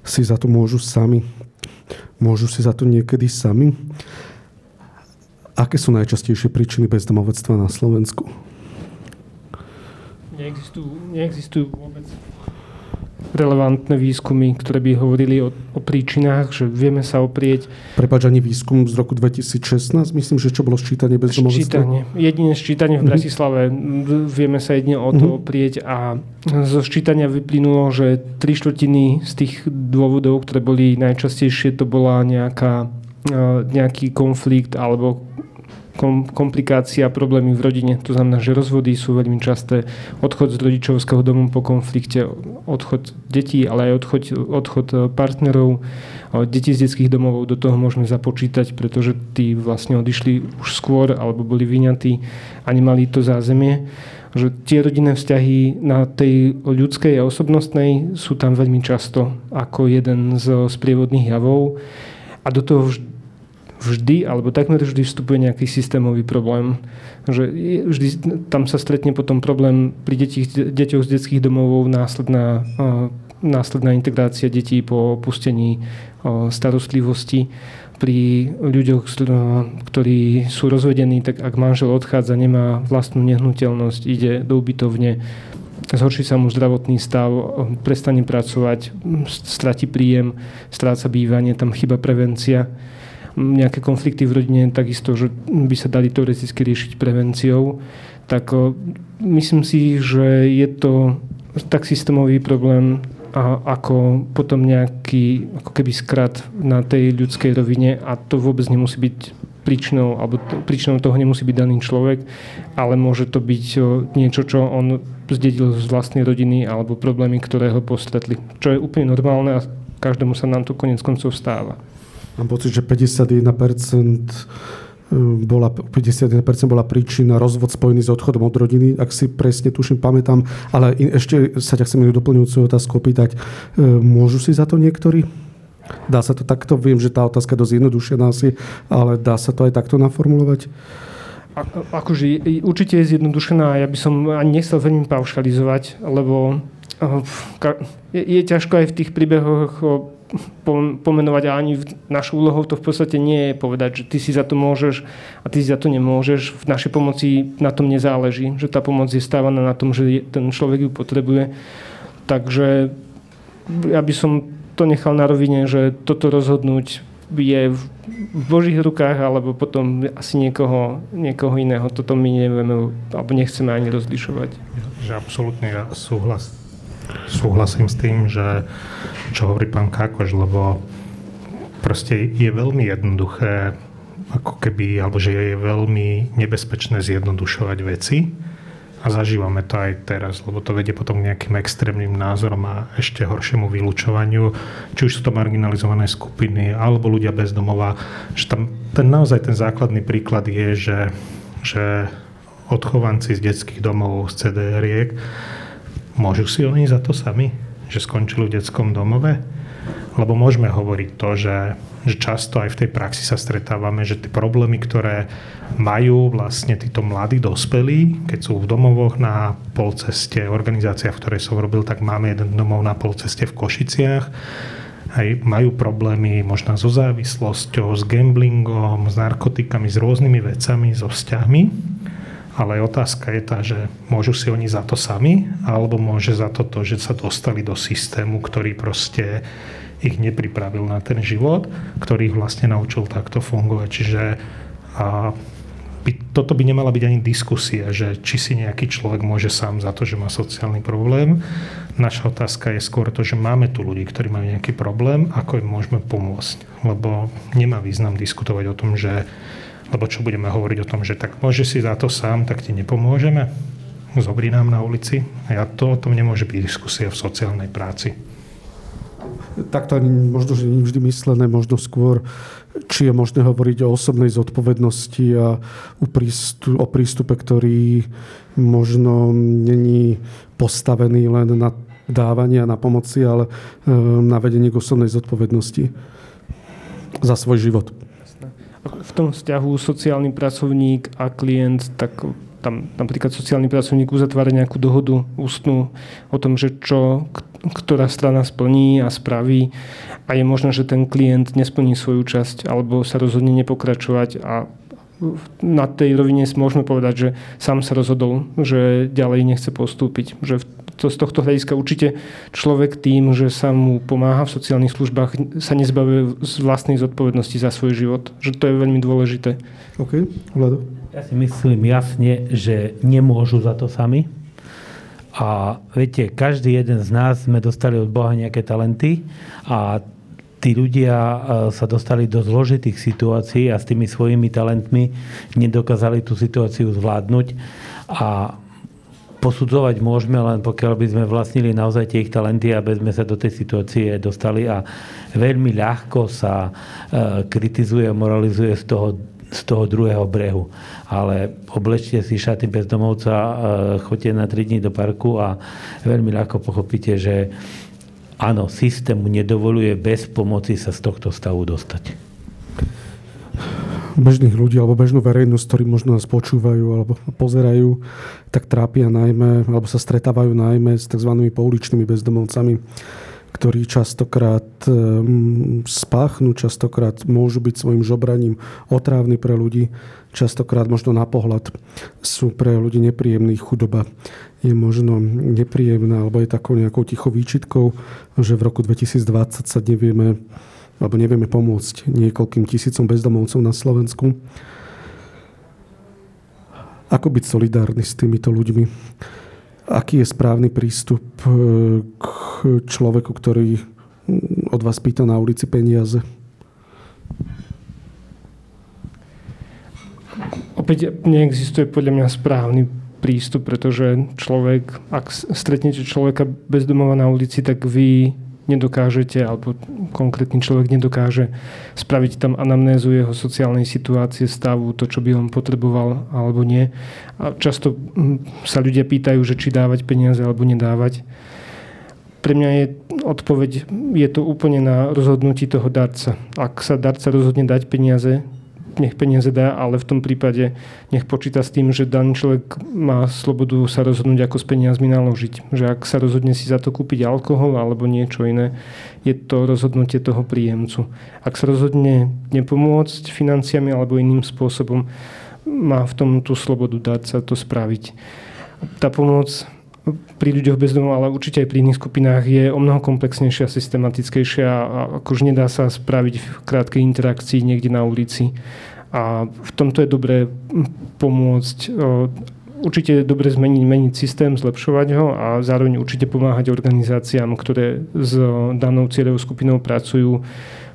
si za to môžu sami. Môžu si za to niekedy sami. Aké sú najčastejšie príčiny bezdomovectva na Slovensku? Neexistujú, neexistujú vôbec relevantné výskumy, ktoré by hovorili o, o príčinách, že vieme sa oprieť. Prepač, ani výskum z roku 2016, myslím, že čo bolo sčítanie bezdomovstva? Sčítanie. Jedine sčítanie v mhm. Bratislave. Mm-hmm. Vieme sa jedine o to mm-hmm. oprieť a zo sčítania vyplynulo, že tri štvrtiny z tých dôvodov, ktoré boli najčastejšie, to bola nejaká, e, nejaký konflikt alebo kom, komplikácia, problémy v rodine. To znamená, že rozvody sú veľmi časté. Odchod z rodičovského domu po konflikte, odchod detí, ale aj odchod, odchod partnerov, deti z detských domov do toho môžeme započítať, pretože tí vlastne odišli už skôr alebo boli vyňatí a nemali to zázemie že tie rodinné vzťahy na tej ľudskej a osobnostnej sú tam veľmi často ako jeden z sprievodných javov a do toho vždy, alebo takmer vždy vstupuje nejaký systémový problém. Že vždy tam sa stretne potom problém pri deti, deťoch z detských domov, následná, následná integrácia detí po opustení starostlivosti. Pri ľuďoch, ktorí sú rozvedení, tak ak manžel odchádza, nemá vlastnú nehnuteľnosť, ide do ubytovne, zhorší sa mu zdravotný stav, prestane pracovať, stratí príjem, stráca bývanie, tam chyba prevencia nejaké konflikty v rodine, takisto, že by sa dali teoreticky riešiť prevenciou, tak myslím si, že je to tak systémový problém, a ako potom nejaký ako keby skrat na tej ľudskej rovine a to vôbec nemusí byť príčinou, alebo príčinou toho nemusí byť daný človek, ale môže to byť niečo, čo on zdedil z vlastnej rodiny alebo problémy, ktoré ho postretli. Čo je úplne normálne a každému sa nám to konec koncov stáva. Mám pocit, že 51% e, bola, 51% bola príčina rozvod spojený s odchodom od rodiny, ak si presne tuším, pamätám. Ale in, ešte sa ťa chcem doplňujúcu otázku opýtať. E, môžu si za to niektorí? Dá sa to takto? Viem, že tá otázka je dosť jednodušená asi, ale dá sa to aj takto naformulovať? A, akože určite je zjednodušená. Ja by som ani nechcel veľmi paušalizovať, lebo e, je, je ťažko aj v tých príbehoch pomenovať a ani našou úlohou to v podstate nie je povedať, že ty si za to môžeš a ty si za to nemôžeš. V našej pomoci na tom nezáleží, že tá pomoc je stávaná na tom, že ten človek ju potrebuje. Takže ja by som to nechal na rovine, že toto rozhodnúť je v Božích rukách, alebo potom asi niekoho, niekoho iného. Toto my nevieme, alebo nechceme ani rozlišovať. Že absolútne ja súhlas, súhlasím s tým, že čo hovorí pán Kákoš, lebo proste je veľmi jednoduché, ako keby, alebo že je veľmi nebezpečné zjednodušovať veci. A zažívame to aj teraz, lebo to vedie potom k nejakým extrémnym názorom a ešte horšiemu vylúčovaniu. Či už sú to marginalizované skupiny, alebo ľudia bez domova. Že tam ten naozaj ten základný príklad je, že, že odchovanci z detských domov, z CDR-iek, môžu si oni za to sami? že skončili v detskom domove? Lebo môžeme hovoriť to, že, že často aj v tej praxi sa stretávame, že tie problémy, ktoré majú vlastne títo mladí dospelí, keď sú v domovoch na polceste, organizácia, v ktorej som robil, tak máme jeden domov na polceste v Košiciach, aj majú problémy možno so závislosťou, s gamblingom, s narkotikami, s rôznymi vecami, so vzťahmi ale otázka je tá, že môžu si oni za to sami, alebo môže za to to, že sa dostali do systému, ktorý proste ich nepripravil na ten život, ktorý ich vlastne naučil takto fungovať. Čiže a by, toto by nemala byť ani diskusia, že či si nejaký človek môže sám za to, že má sociálny problém. Naša otázka je skôr to, že máme tu ľudí, ktorí majú nejaký problém, ako im môžeme pomôcť. Lebo nemá význam diskutovať o tom, že lebo čo budeme hovoriť o tom, že tak môže si za to sám, tak ti nepomôžeme? Zobri nám na ulici? A to o tom nemôže byť diskusia v sociálnej práci. Takto ani možno, že nie vždy myslené, možno skôr, či je možné hovoriť o osobnej zodpovednosti a o prístupe, ktorý možno není postavený len na dávania, na pomoci, ale na vedenie k osobnej zodpovednosti za svoj život. V tom vzťahu sociálny pracovník a klient, tak tam napríklad sociálny pracovník uzatvára nejakú dohodu ústnu o tom, že čo ktorá strana splní a spraví a je možné, že ten klient nesplní svoju časť alebo sa rozhodne nepokračovať a na tej rovine môžeme povedať, že sám sa rozhodol, že ďalej nechce postúpiť. Že to z tohto hľadiska určite človek tým, že sa mu pomáha v sociálnych službách, sa nezbavuje z vlastnej zodpovednosti za svoj život. Že to je veľmi dôležité. OK, Vlado. Ja si myslím jasne, že nemôžu za to sami. A viete, každý jeden z nás sme dostali od Boha nejaké talenty a tí ľudia e, sa dostali do zložitých situácií a s tými svojimi talentmi nedokázali tú situáciu zvládnuť a posudzovať môžeme len pokiaľ by sme vlastnili naozaj tie ich talenty, aby sme sa do tej situácie dostali a veľmi ľahko sa e, kritizuje moralizuje z toho z toho druhého brehu. Ale oblečte si šaty bezdomovca, e, choďte na 3 dní do parku a veľmi ľahko pochopíte, že áno, systému nedovoluje bez pomoci sa z tohto stavu dostať bežných ľudí alebo bežnú verejnosť, ktorí možno nás počúvajú alebo pozerajú, tak trápia najmä, alebo sa stretávajú najmä s tzv. pouličnými bezdomovcami ktorí častokrát ehm, spáchnú, častokrát môžu byť svojim žobraním otrávni pre ľudí, častokrát možno na pohľad sú pre ľudí nepríjemný. Chudoba je možno nepríjemná, alebo je takou nejakou tichou výčitkou, že v roku 2020 sa nevieme, alebo nevieme pomôcť niekoľkým tisícom bezdomovcov na Slovensku. Ako byť solidárny s týmito ľuďmi? Aký je správny prístup e, k človeku, ktorý od vás pýta na ulici peniaze? Opäť neexistuje podľa mňa správny prístup, pretože človek, ak stretnete človeka bezdomova na ulici, tak vy nedokážete, alebo konkrétny človek nedokáže spraviť tam anamnézu jeho sociálnej situácie, stavu, to, čo by on potreboval alebo nie. A často hm, sa ľudia pýtajú, že či dávať peniaze alebo nedávať. Pre mňa je odpoveď, je to úplne na rozhodnutí toho darca. Ak sa darca rozhodne dať peniaze, nech peniaze dá, ale v tom prípade nech počíta s tým, že daný človek má slobodu sa rozhodnúť, ako s peniazmi naložiť. Že ak sa rozhodne si za to kúpiť alkohol alebo niečo iné, je to rozhodnutie toho príjemcu. Ak sa rozhodne nepomôcť financiami alebo iným spôsobom, má v tom tú slobodu dať sa to spraviť. Tá pomoc pri ľuďoch bez domov, ale určite aj pri iných skupinách je o mnoho komplexnejšia, systematickejšia a akože nedá sa spraviť v krátkej interakcii niekde na ulici. A v tomto je dobré pomôcť určite je dobre zmeniť, meniť systém, zlepšovať ho a zároveň určite pomáhať organizáciám, ktoré s danou cieľovou skupinou pracujú,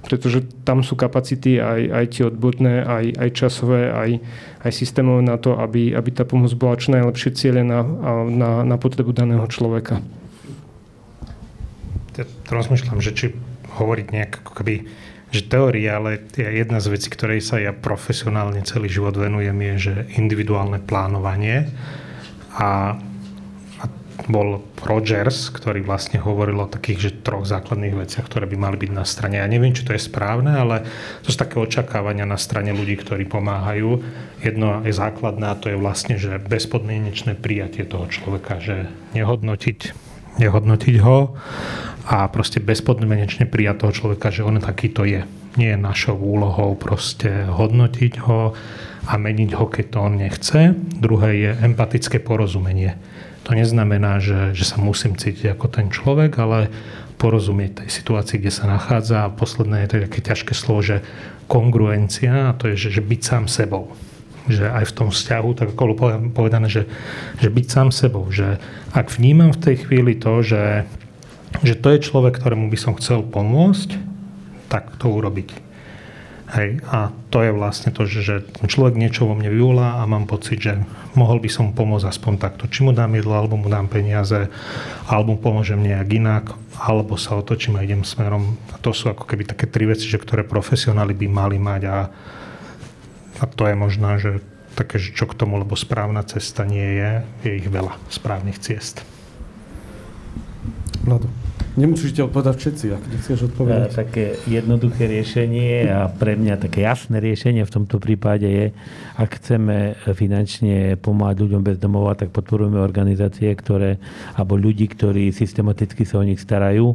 pretože tam sú kapacity aj, aj tie odborné, aj, aj časové, aj, aj systémové na to, aby, aby tá pomoc bola čo najlepšie cieľená na, na potrebu daného človeka. Ja rozmýšľam, že či hovoriť nejak ako keby že teória, ale jedna z vecí, ktorej sa ja profesionálne celý život venujem, je, že individuálne plánovanie. A, bol Rogers, ktorý vlastne hovoril o takých, že troch základných veciach, ktoré by mali byť na strane. Ja neviem, či to je správne, ale to sú také očakávania na strane ľudí, ktorí pomáhajú. Jedno je základné a to je vlastne, že bezpodmienečné prijatie toho človeka, že nehodnotiť nehodnotiť ho a proste bezpodmienečne prijať toho človeka, že on takýto je. Nie je našou úlohou proste hodnotiť ho a meniť ho, keď to on nechce. Druhé je empatické porozumenie. To neznamená, že, že sa musím cítiť ako ten človek, ale porozumieť tej situácii, kde sa nachádza. A posledné je také ťažké slovo, že kongruencia, a to je, že, že byť sám sebou že aj v tom vzťahu, tak ako povedané, že, že byť sám sebou, že ak vnímam v tej chvíli to, že, že to je človek, ktorému by som chcel pomôcť, tak to urobiť. Hej, a to je vlastne to, že, človek niečo vo mne vyvolá a mám pocit, že mohol by som pomôcť aspoň takto. Či mu dám jedlo, alebo mu dám peniaze, alebo mu pomôžem nejak inak, alebo sa otočím a idem smerom. A to sú ako keby také tri veci, že ktoré profesionáli by mali mať a, a to je možná, že také, že čo k tomu, lebo správna cesta nie je, je ich veľa správnych ciest. Vlado. Nemusíte odpovedať všetci, ak nechceš odpovedať. A, také jednoduché riešenie a pre mňa také jasné riešenie v tomto prípade je, ak chceme finančne pomáhať ľuďom bez domova, tak podporujeme organizácie, ktoré, alebo ľudí, ktorí systematicky sa o nich starajú,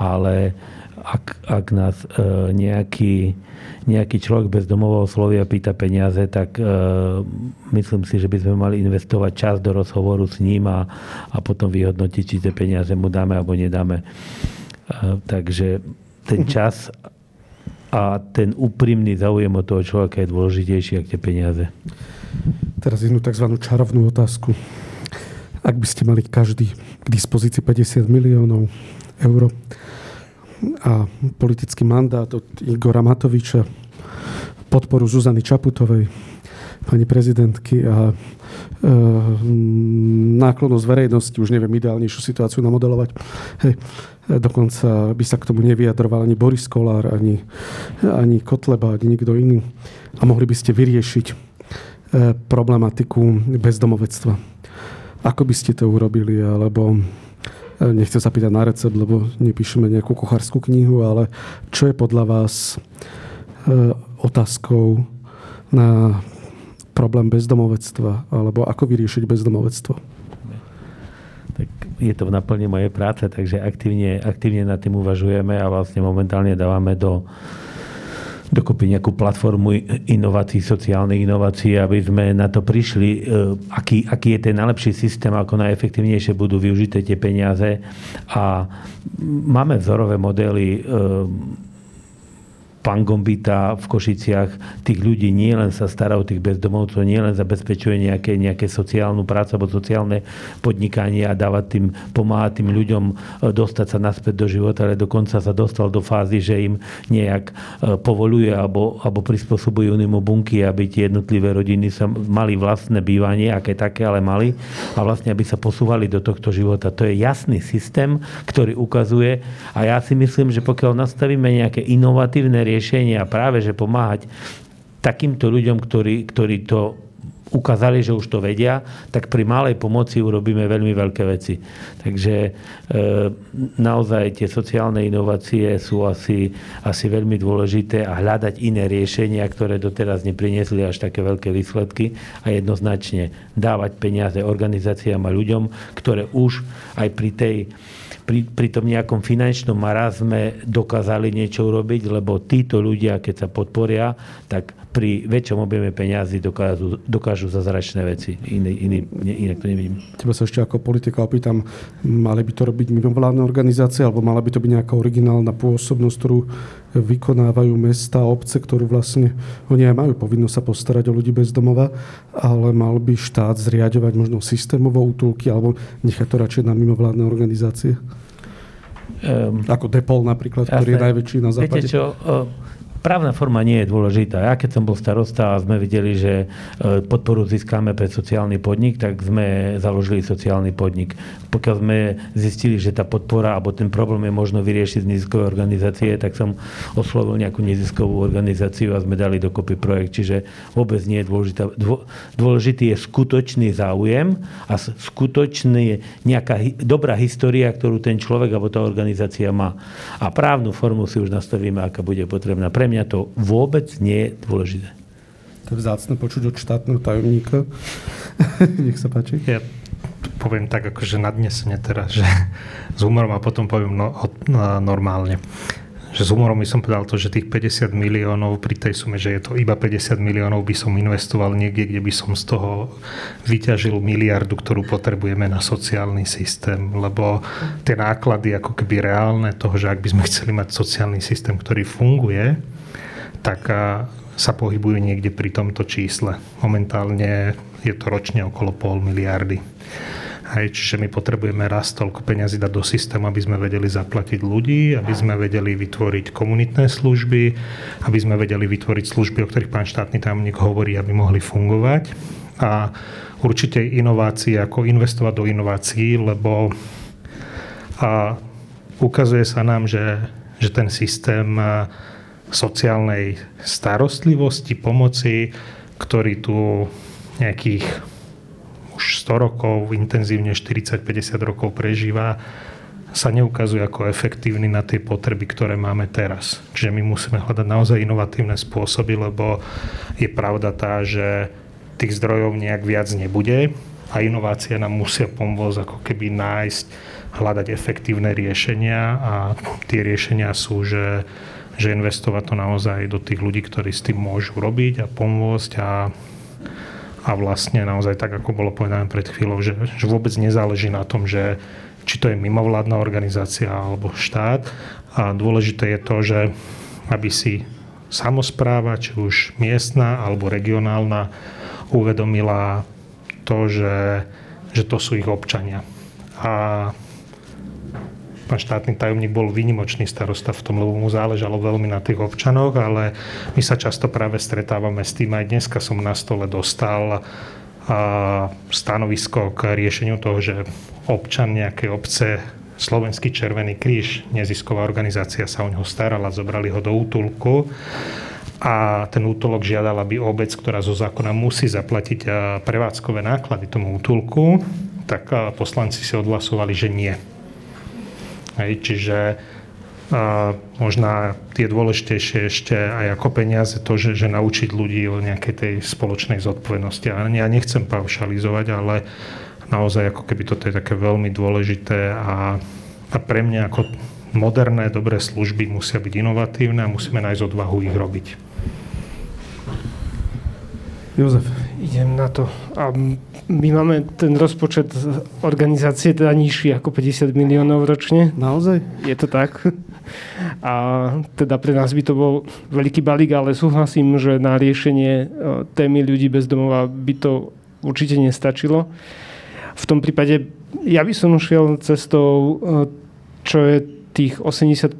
ale ak, ak nás e, nejaký nejaký človek bez domova osloví a pýta peniaze, tak e, myslím si, že by sme mali investovať čas do rozhovoru s ním a, a potom vyhodnotiť, či tie peniaze mu dáme alebo nedáme. E, takže ten mhm. čas a ten úprimný záujem od toho človeka je dôležitejší, ako tie peniaze. Teraz jednu tzv. čarovnú otázku. Ak by ste mali každý k dispozícii 50 miliónov eur, a politický mandát od Igora Matoviča, podporu Zuzany Čaputovej, pani prezidentky a e, náklonnosť verejnosti, už neviem ideálnejšiu situáciu namodelovať. Hej, dokonca by sa k tomu nevyjadroval ani Boris Kolár, ani, ani Kotleba, ani nikto iný. A mohli by ste vyriešiť e, problematiku bezdomovectva. Ako by ste to urobili? Alebo nechcem sa pýtať na recept, lebo nepíšeme nejakú kuchárskú knihu, ale čo je podľa vás e, otázkou na problém bezdomovectva, alebo ako vyriešiť bezdomovectvo? Tak je to v naplne mojej práce, takže aktívne, aktívne nad tým uvažujeme a vlastne momentálne dávame do, dokopy nejakú platformu inovácií, sociálnych inovácií, aby sme na to prišli, e, aký, aký je ten najlepší systém, ako najefektívnejšie budú využité tie peniaze. A máme vzorové modely e, pán Gombita v Košiciach tých ľudí nie len sa stará o tých bezdomovcov, nie len zabezpečuje nejaké, nejaké sociálnu prácu alebo sociálne podnikanie a dáva tým, pomáha tým ľuďom e, dostať sa naspäť do života, ale dokonca sa dostal do fázy, že im nejak e, povoluje alebo, alebo prispôsobuje unimu bunky, aby tie jednotlivé rodiny sa mali vlastné bývanie, aké také, ale mali a vlastne aby sa posúvali do tohto života. To je jasný systém, ktorý ukazuje a ja si myslím, že pokiaľ nastavíme nejaké inovatívne riešenie, riešenia práve, že pomáhať takýmto ľuďom, ktorí, ktorí to ukázali, že už to vedia, tak pri malej pomoci urobíme veľmi veľké veci. Takže e, naozaj tie sociálne inovácie sú asi, asi veľmi dôležité a hľadať iné riešenia, ktoré doteraz nepriniesli až také veľké výsledky a jednoznačne dávať peniaze organizáciám a ľuďom, ktoré už aj pri tej pri, pri tom nejakom finančnom marazme dokázali niečo urobiť, lebo títo ľudia, keď sa podporia, tak pri väčšom objeme peňazí dokážu, dokážu zazračné veci. Iný, iný, inak to nevidím. Teba sa ešte ako politika opýtam, mali by to robiť mimovládne organizácie, alebo mala by to byť nejaká originálna pôsobnosť, ktorú vykonávajú mesta, obce, ktorú vlastne oni aj majú povinnosť sa postarať o ľudí bez domova, ale mal by štát zriadovať možno systémovo útulky alebo nechať to radšej na mimovládne organizácie? Um, Ako Depol napríklad, ktorý je najväčší na západe. Viete čo, Právna forma nie je dôležitá. Ja keď som bol starosta a sme videli, že e, podporu získame pre sociálny podnik, tak sme založili sociálny podnik. Pokiaľ sme zistili, že tá podpora alebo ten problém je možno vyriešiť z neziskovej organizácie, tak som oslovil nejakú neziskovú organizáciu a sme dali dokopy projekt. Čiže vôbec nie je dôležitá. Dôležitý je skutočný záujem a skutočný nejaká dobrá história, ktorú ten človek alebo tá organizácia má. A právnu formu si už nastavíme, aká bude potrebná. Pre mňa to vôbec nie je dôležité. To je vzácne počuť od štátneho tajomníka. Nech sa páči. Ja poviem tak akože nadnesene teraz, že s humorom a potom poviem no, no, normálne. Že s humorom by som povedal to, že tých 50 miliónov pri tej sume, že je to iba 50 miliónov, by som investoval niekde, kde by som z toho vyťažil miliardu, ktorú potrebujeme na sociálny systém. Lebo tie náklady ako keby reálne toho, že ak by sme chceli mať sociálny systém, ktorý funguje, tak sa pohybujú niekde pri tomto čísle. Momentálne je to ročne okolo pol miliardy. Hej, čiže my potrebujeme raz toľko peňazí dať do systému, aby sme vedeli zaplatiť ľudí, aby sme vedeli vytvoriť komunitné služby, aby sme vedeli vytvoriť služby, o ktorých pán štátny tajomník hovorí, aby mohli fungovať. A určite inovácie, ako investovať do inovácií, lebo a ukazuje sa nám, že, že ten systém sociálnej starostlivosti, pomoci, ktorý tu nejakých už 100 rokov, intenzívne 40-50 rokov prežíva, sa neukazuje ako efektívny na tie potreby, ktoré máme teraz. Čiže my musíme hľadať naozaj inovatívne spôsoby, lebo je pravda tá, že tých zdrojov nejak viac nebude a inovácie nám musia pomôcť ako keby nájsť, hľadať efektívne riešenia a tie riešenia sú, že, že investovať to naozaj do tých ľudí, ktorí s tým môžu robiť a pomôcť a a vlastne naozaj tak, ako bolo povedané pred chvíľou, že, že vôbec nezáleží na tom, že či to je mimovládna organizácia alebo štát. A dôležité je to, že aby si samozpráva, či už miestna alebo regionálna, uvedomila to, že, že to sú ich občania. A pán štátny tajomník bol výnimočný starosta v tom, lebo mu záležalo veľmi na tých občanoch, ale my sa často práve stretávame s tým, aj dneska som na stole dostal stanovisko k riešeniu toho, že občan nejakej obce Slovenský Červený kríž, nezisková organizácia sa o neho starala, zobrali ho do útulku a ten útulok žiadal, aby obec, ktorá zo zákona musí zaplatiť prevádzkové náklady tomu útulku, tak poslanci si odhlasovali, že nie. Hej, čiže a možná tie dôležitejšie ešte aj ako peniaze to, že, že naučiť ľudí o nejakej tej spoločnej zodpovednosti. A ja nechcem paušalizovať, ale naozaj ako keby toto je také veľmi dôležité a, a pre mňa ako moderné, dobré služby musia byť inovatívne a musíme nájsť odvahu ich robiť. Jozef. Idem na to. A my máme ten rozpočet organizácie teda nižší ako 50 miliónov ročne. Naozaj? Je to tak. A teda pre nás by to bol veľký balík, ale súhlasím, že na riešenie e, témy ľudí bez domova by to určite nestačilo. V tom prípade ja by som šiel cestou, e, čo je tých 80%,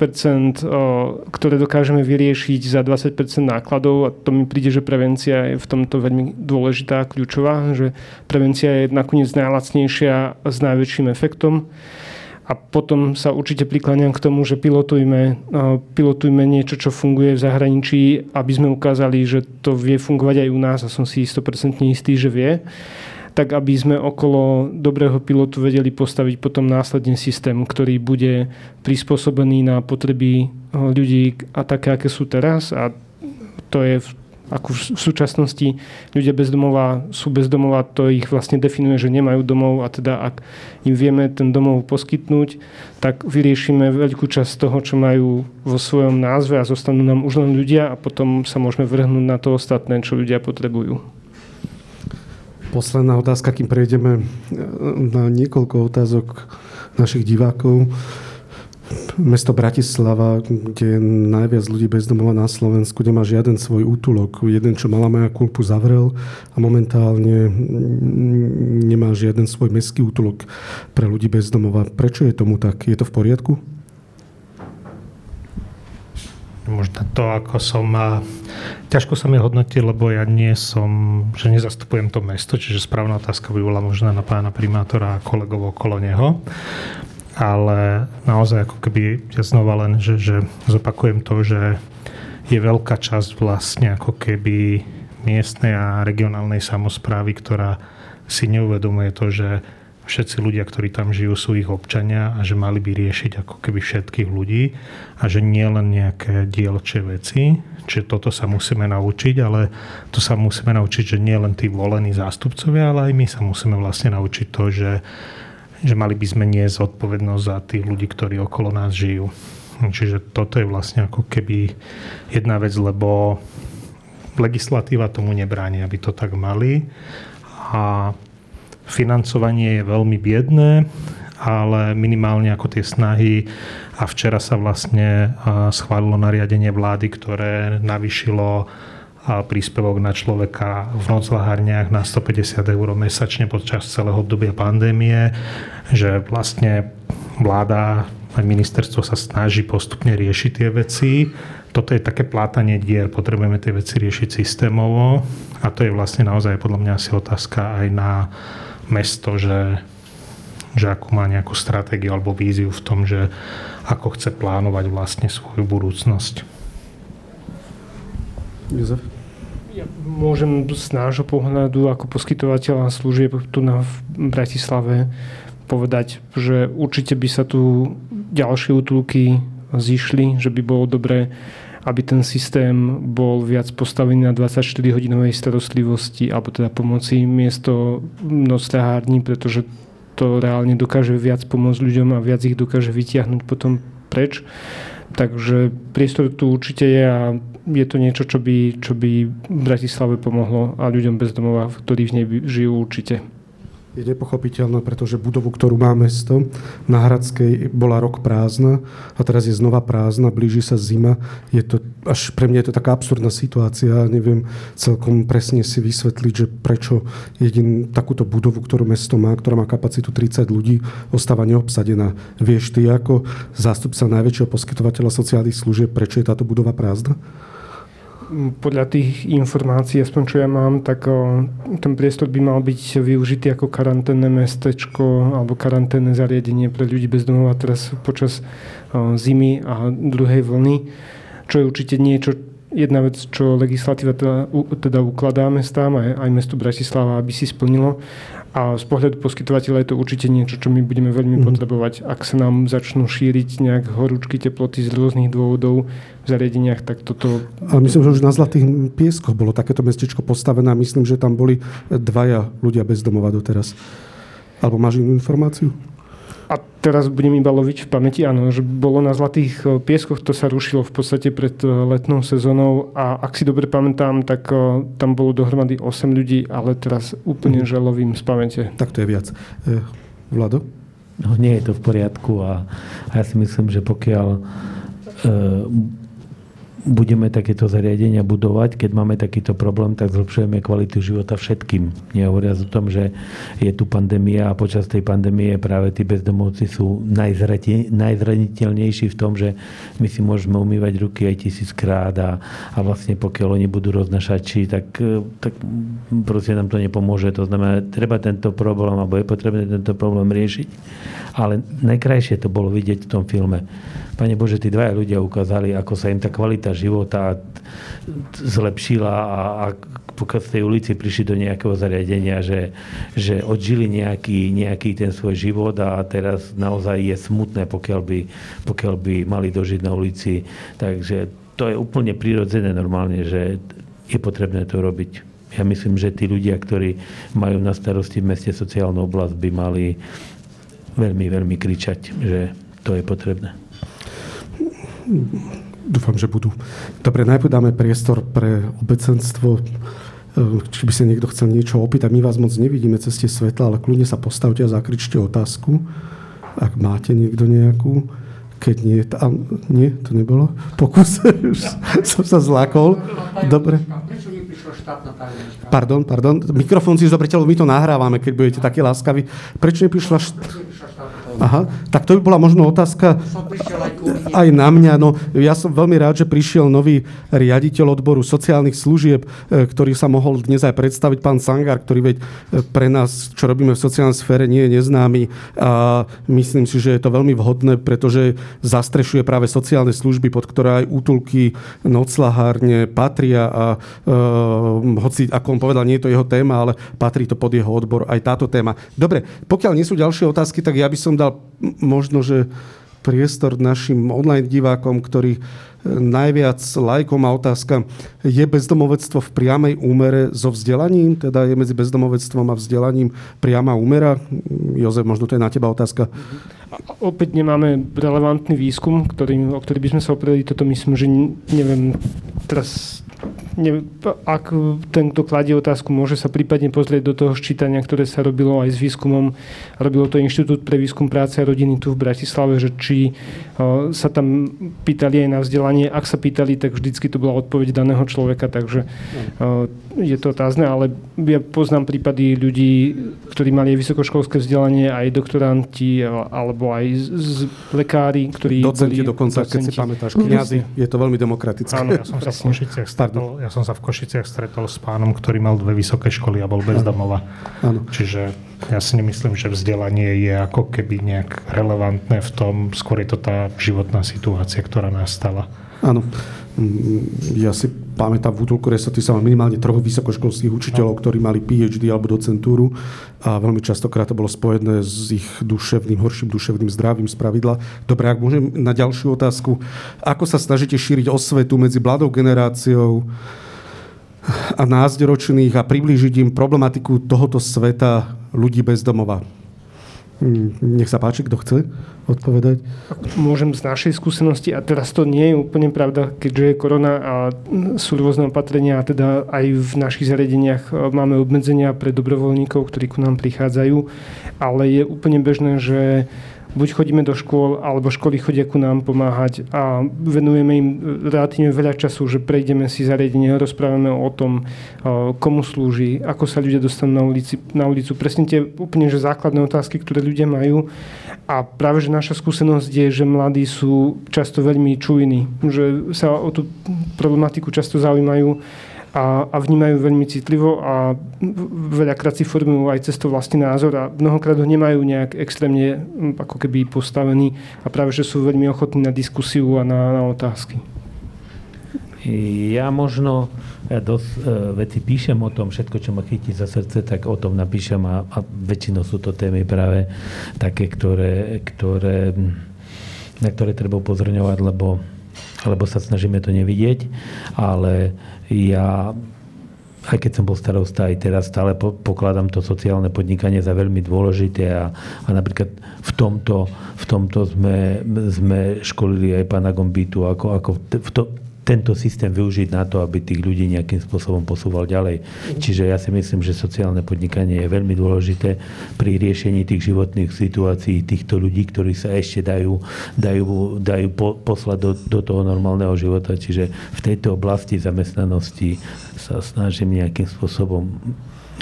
ktoré dokážeme vyriešiť za 20% nákladov a to mi príde, že prevencia je v tomto veľmi dôležitá, kľúčová, že prevencia je nakoniec najlacnejšia s najväčším efektom. A potom sa určite prikláňam k tomu, že pilotujme, pilotujme niečo, čo funguje v zahraničí, aby sme ukázali, že to vie fungovať aj u nás a som si 100% istý, že vie tak aby sme okolo dobrého pilotu vedeli postaviť potom následne systém, ktorý bude prispôsobený na potreby eh, ľudí a také, aké sú teraz. A to je ako v súčasnosti ľudia bezdomová sú bezdomová, to ich vlastne definuje, že nemajú domov a teda ak im vieme ten domov poskytnúť, tak vyriešime veľkú časť toho, čo majú vo svojom názve a zostanú nám už len ľudia a potom sa môžeme vrhnúť na to ostatné, čo ľudia potrebujú posledná otázka, kým prejdeme e, na niekoľko otázok našich divákov. Mesto Bratislava, kde je najviac ľudí bezdomova na Slovensku, nemá žiaden svoj útulok. Jeden, čo mala moja kulpu, zavrel a momentálne nemá žiaden svoj mestský útulok pre ľudí bezdomova. Prečo je tomu tak? Je to v poriadku? Možno to, ako som Ťažko sa mi hodnotí, lebo ja nie som, že nezastupujem to mesto, čiže správna otázka by bola možná na pána primátora a kolegov okolo neho. Ale naozaj ako keby ja znova len, že, že zopakujem to, že je veľká časť vlastne ako keby miestnej a regionálnej samozprávy, ktorá si neuvedomuje to, že všetci ľudia, ktorí tam žijú, sú ich občania a že mali by riešiť ako keby všetkých ľudí a že nie len nejaké dielčie veci. Čiže toto sa musíme naučiť, ale to sa musíme naučiť, že nie len tí volení zástupcovia, ale aj my sa musíme vlastne naučiť to, že, že mali by sme nie zodpovednosť za tých ľudí, ktorí okolo nás žijú. Čiže toto je vlastne ako keby jedna vec, lebo legislatíva tomu nebráni, aby to tak mali. A Financovanie je veľmi biedné, ale minimálne ako tie snahy a včera sa vlastne schválilo nariadenie vlády, ktoré navyšilo príspevok na človeka v noclahárniach na 150 eur mesačne počas celého obdobia pandémie, že vlastne vláda aj ministerstvo sa snaží postupne riešiť tie veci. Toto je také plátanie dier, potrebujeme tie veci riešiť systémovo a to je vlastne naozaj podľa mňa asi otázka aj na mesto, že, že akú má nejakú stratégiu alebo víziu v tom, že ako chce plánovať vlastne svoju budúcnosť. Jozef? Ja môžem z nášho pohľadu ako poskytovateľa služieb tu na v Bratislave povedať, že určite by sa tu ďalšie útulky zišli, že by bolo dobré, aby ten systém bol viac postavený na 24-hodinovej starostlivosti alebo teda pomoci miesto nocľahární, pretože to reálne dokáže viac pomôcť ľuďom a viac ich dokáže vytiahnuť potom preč. Takže priestor tu určite je a je to niečo, čo by, čo by Bratislave pomohlo a ľuďom bez domova, ktorí v nej žijú určite je nepochopiteľné, pretože budovu, ktorú má mesto na Hradskej, bola rok prázdna a teraz je znova prázdna, blíži sa zima. Je to, až pre mňa je to taká absurdná situácia. Neviem celkom presne si vysvetliť, že prečo jedin takúto budovu, ktorú mesto má, ktorá má kapacitu 30 ľudí, ostáva neobsadená. Vieš ty ako zástupca najväčšieho poskytovateľa sociálnych služieb, prečo je táto budova prázdna? Podľa tých informácií, aspoň čo ja mám, tak ten priestor by mal byť využitý ako karanténne mestečko alebo karanténne zariadenie pre ľudí bez domova teraz počas zimy a druhej vlny, čo je určite niečo, jedna vec, čo legislatíva teda, teda ukladá mestám, aj, aj mestu Bratislava, aby si splnilo. A z pohľadu poskytovateľa je to určite niečo, čo my budeme veľmi mm. potrebovať. Ak sa nám začnú šíriť nejak horúčky, teploty z rôznych dôvodov v zariadeniach, tak toto... Ale myslím, že už na Zlatých pieskoch bolo takéto mestečko postavené a myslím, že tam boli dvaja ľudia bez domova doteraz. Alebo máš inú informáciu? A teraz budem iba loviť v pamäti, áno, že bolo na Zlatých e, pieskoch, to sa rušilo v podstate pred e, letnou sezónou a ak si dobre pamätám, tak e, tam bolo dohromady 8 ľudí, ale teraz úplne mm. želovým z pamäte. Tak to je viac. Vlado? No nie je to v poriadku a, a ja si myslím, že pokiaľ e, budeme takéto zariadenia budovať, keď máme takýto problém, tak zlepšujeme kvalitu života všetkým. Nehovoriac o tom, že je tu pandémia a počas tej pandémie práve tí bezdomovci sú najzraniteľnejší v tom, že my si môžeme umývať ruky aj tisíckrát a, a vlastne pokiaľ oni budú roznašači, tak, tak proste nám to nepomôže. To znamená, treba tento problém, alebo je potrebné tento problém riešiť. Ale najkrajšie to bolo vidieť v tom filme Pane Bože, tí dvaja ľudia ukázali, ako sa im tá kvalita života zlepšila a, a pokiaľ z tej ulici prišli do nejakého zariadenia, že, že odžili nejaký, nejaký ten svoj život a teraz naozaj je smutné, pokiaľ by, pokiaľ by mali dožiť na ulici. Takže to je úplne prirodzené normálne, že je potrebné to robiť. Ja myslím, že tí ľudia, ktorí majú na starosti v meste sociálnu oblasť, by mali veľmi, veľmi kričať, že to je potrebné. Dúfam, že budú. Dobre, najprv dáme priestor pre obecenstvo. Či by sa niekto chcel niečo opýtať. My vás moc nevidíme cez tie svetla, ale kľudne sa postavte a zakričte otázku, ak máte niekto nejakú. Keď nie, a, nie, to nebolo? Pokus, som sa zlákol. Dobre. Pardon, pardon. Mikrofón si zobrite, lebo my to nahrávame, keď budete takí láskaví. Prečo neprišla št- Aha, tak to by bola možno otázka aj na mňa. No, ja som veľmi rád, že prišiel nový riaditeľ odboru sociálnych služieb, e, ktorý sa mohol dnes aj predstaviť, pán Sangar, ktorý veď e, pre nás, čo robíme v sociálnej sfére, nie je neznámy. A myslím si, že je to veľmi vhodné, pretože zastrešuje práve sociálne služby, pod ktoré aj útulky, noclahárne patria a e, hoci, ako on povedal, nie je to jeho téma, ale patrí to pod jeho odbor aj táto téma. Dobre, pokiaľ nie sú ďalšie otázky, tak ja by som dal dal možno, že priestor našim online divákom, ktorí e, najviac lajkom a otázka, je bezdomovectvo v priamej úmere so vzdelaním? Teda je medzi bezdomovectvom a vzdelaním priama úmera? Jozef, možno to je na teba otázka. Opäť nemáme relevantný výskum, ktorý, o ktorý by sme sa opreli. Toto myslím, že neviem teraz ne, ak ten, kto kladie otázku, môže sa prípadne pozrieť do toho ščítania, ktoré sa robilo aj s výskumom. Robilo to Inštitút pre výskum práce a rodiny tu v Bratislave, že či uh, sa tam pýtali aj na vzdelanie. Ak sa pýtali, tak vždycky to bola odpoveď daného človeka, takže uh, je to otázne, ale ja poznám prípady ľudí, ktorí mali aj vysokoškolské vzdelanie, aj doktoranti, alebo aj z, z lekári, ktorí Docenti boli... dokonca, docenti. keď si pamätáš, kniazy. Je to veľmi demokratické. Áno, ja som sa v Košiciach stretol, ja som sa v Košiciach stretol s pánom, ktorý mal dve vysoké školy a bol bezdomova. Áno. Čiže ja si nemyslím, že vzdelanie je ako keby nejak relevantné v tom, skôr je to tá životná situácia, ktorá nastala. Áno. Mm, ja si pamätám, v útulku Resoty sa minimálne troch vysokoškolských učiteľov, ktorí mali PhD alebo docentúru a veľmi častokrát to bolo spojené s ich duševným, horším duševným zdravím z pravidla. Dobre, ak môžem na ďalšiu otázku. Ako sa snažíte šíriť osvetu medzi mladou generáciou a názdročných a priblížiť im problematiku tohoto sveta ľudí bez domova? Hm, nech sa páči, kto chce odpovedať. Môžem z našej skúsenosti, a teraz to nie je úplne pravda, keďže je korona a sú rôzne opatrenia, a teda aj v našich zariadeniach e, máme obmedzenia pre dobrovoľníkov, ktorí ku nám prichádzajú, ale je úplne bežné, že buď chodíme do škôl, alebo školy chodia ku nám pomáhať a venujeme im relatívne veľa času, že prejdeme si zariadenie, rozprávame o tom, komu slúži, ako sa ľudia dostanú na, ulici, na ulicu. Presne tie úplne že základné otázky, ktoré ľudia majú. A práve, že naša skúsenosť je, že mladí sú často veľmi čujní, že sa o tú problematiku často zaujímajú a, a vnímajú veľmi citlivo a veľakrát si formujú aj cez to vlastný názor a mnohokrát ho nemajú nejak extrémne ako keby postavený a práve, že sú veľmi ochotní na diskusiu a na, na otázky. Ja možno dosť e, veci píšem o tom, všetko, čo ma chytí za srdce, tak o tom napíšem a, a väčšinou sú to témy práve také, ktoré, ktoré, na ktoré treba upozorňovať, lebo lebo sa snažíme to nevidieť, ale ja aj keď som bol starosta, aj teraz stále pokladám to sociálne podnikanie za veľmi dôležité a, a napríklad v tomto, v tomto sme, sme školili aj pána Gombitu, ako, ako v to, tento systém využiť na to, aby tých ľudí nejakým spôsobom posúval ďalej. Čiže ja si myslím, že sociálne podnikanie je veľmi dôležité pri riešení tých životných situácií týchto ľudí, ktorí sa ešte dajú, dajú, dajú po, poslať do, do toho normálneho života. Čiže v tejto oblasti zamestnanosti sa snažím nejakým spôsobom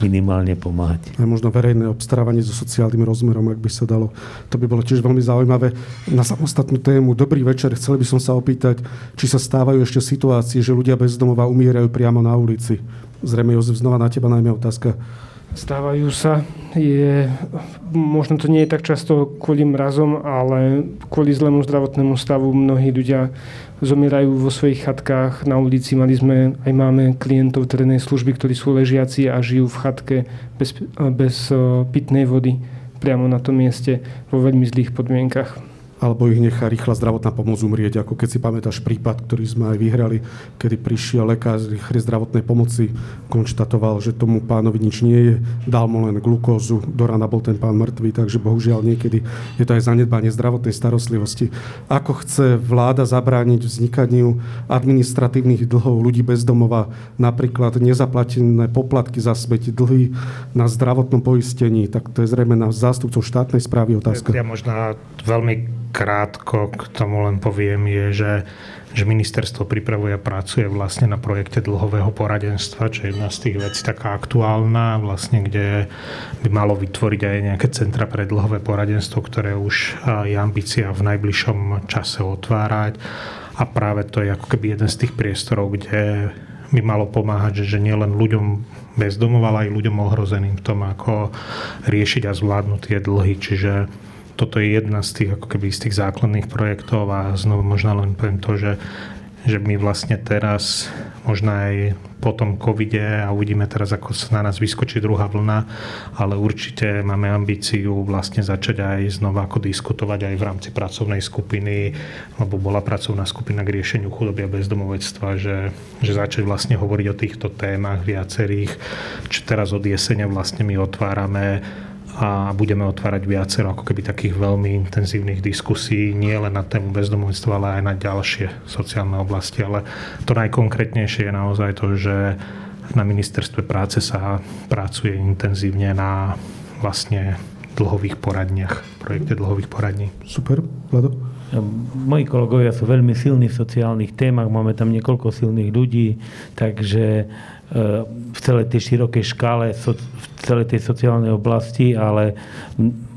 minimálne pomáhať. A možno verejné obstarávanie so sociálnym rozmerom, ak by sa dalo. To by bolo tiež veľmi zaujímavé. Na samostatnú tému, dobrý večer, chcel by som sa opýtať, či sa stávajú ešte situácie, že ľudia bez domova umierajú priamo na ulici. Zrejme, Jozef, znova na teba najmä otázka. Stávajú sa. Je, možno to nie je tak často kvôli mrazom, ale kvôli zlému zdravotnému stavu mnohí ľudia zomierajú vo svojich chatkách na ulici. Mali sme, aj máme klientov terénnej služby, ktorí sú ležiaci a žijú v chatke bez, bez pitnej vody priamo na tom mieste vo veľmi zlých podmienkach alebo ich nechá rýchla zdravotná pomoc umrieť. Ako keď si pamätáš prípad, ktorý sme aj vyhrali, kedy prišiel lekár z rýchlej zdravotnej pomoci, konštatoval, že tomu pánovi nič nie je, dal mu len glukózu, do rana bol ten pán mŕtvý, takže bohužiaľ niekedy je to aj zanedbanie zdravotnej starostlivosti. Ako chce vláda zabrániť vznikaniu administratívnych dlhov ľudí bez domova, napríklad nezaplatené poplatky za smeť, dlhy na zdravotnom poistení, tak to je zrejme na zástupcov štátnej správy otázka. Ja možno veľmi krátko k tomu len poviem, je, že, že ministerstvo pripravuje a pracuje vlastne na projekte dlhového poradenstva, čo je jedna z tých vecí taká aktuálna, vlastne, kde by malo vytvoriť aj nejaké centra pre dlhové poradenstvo, ktoré už je ambícia v najbližšom čase otvárať. A práve to je ako keby jeden z tých priestorov, kde by malo pomáhať, že, že nielen ľuďom bez domov, ale aj ľuďom ohrozeným v tom, ako riešiť a zvládnuť tie dlhy. Čiže toto je jedna z tých, ako keby, z tých základných projektov a znovu možno len poviem to, že, že my vlastne teraz, možno aj po tom covide a uvidíme teraz, ako sa na nás vyskočí druhá vlna, ale určite máme ambíciu vlastne začať aj znova ako diskutovať aj v rámci pracovnej skupiny, lebo bola pracovná skupina k riešeniu chudoby a bezdomovectva, že, že začať vlastne hovoriť o týchto témach viacerých, čo teraz od jesene vlastne my otvárame a budeme otvárať viacero ako keby takých veľmi intenzívnych diskusí, nie len na tému bezdomovectva, ale aj na ďalšie sociálne oblasti. Ale to najkonkrétnejšie je naozaj to, že na ministerstve práce sa pracuje intenzívne na vlastne dlhových poradniach, projekte dlhových poradní. Super, Vlado. Moji kolegovia sú veľmi silní v sociálnych témach, máme tam niekoľko silných ľudí, takže v celej tej širokej škále, v celej tej sociálnej oblasti, ale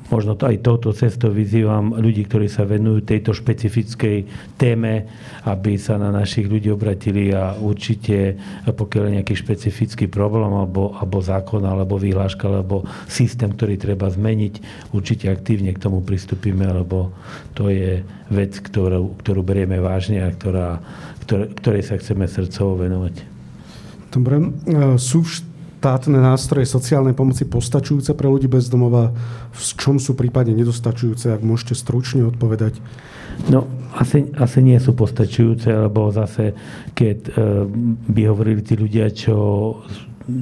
možno to aj touto cestou vyzývam ľudí, ktorí sa venujú tejto špecifickej téme, aby sa na našich ľudí obratili a určite, pokiaľ je nejaký špecifický problém alebo, alebo zákon, alebo vyhláška, alebo systém, ktorý treba zmeniť, určite aktívne k tomu pristúpime, lebo to je vec, ktorú, ktorú berieme vážne a ktorá, ktorej sa chceme srdcovo venovať. Dobre. Sú štátne nástroje sociálnej pomoci postačujúce pre ľudí bez domova? V čom sú prípadne nedostačujúce, ak môžete stručne odpovedať? No, asi, asi nie sú postačujúce, lebo zase, keď e, by hovorili tí ľudia, čo,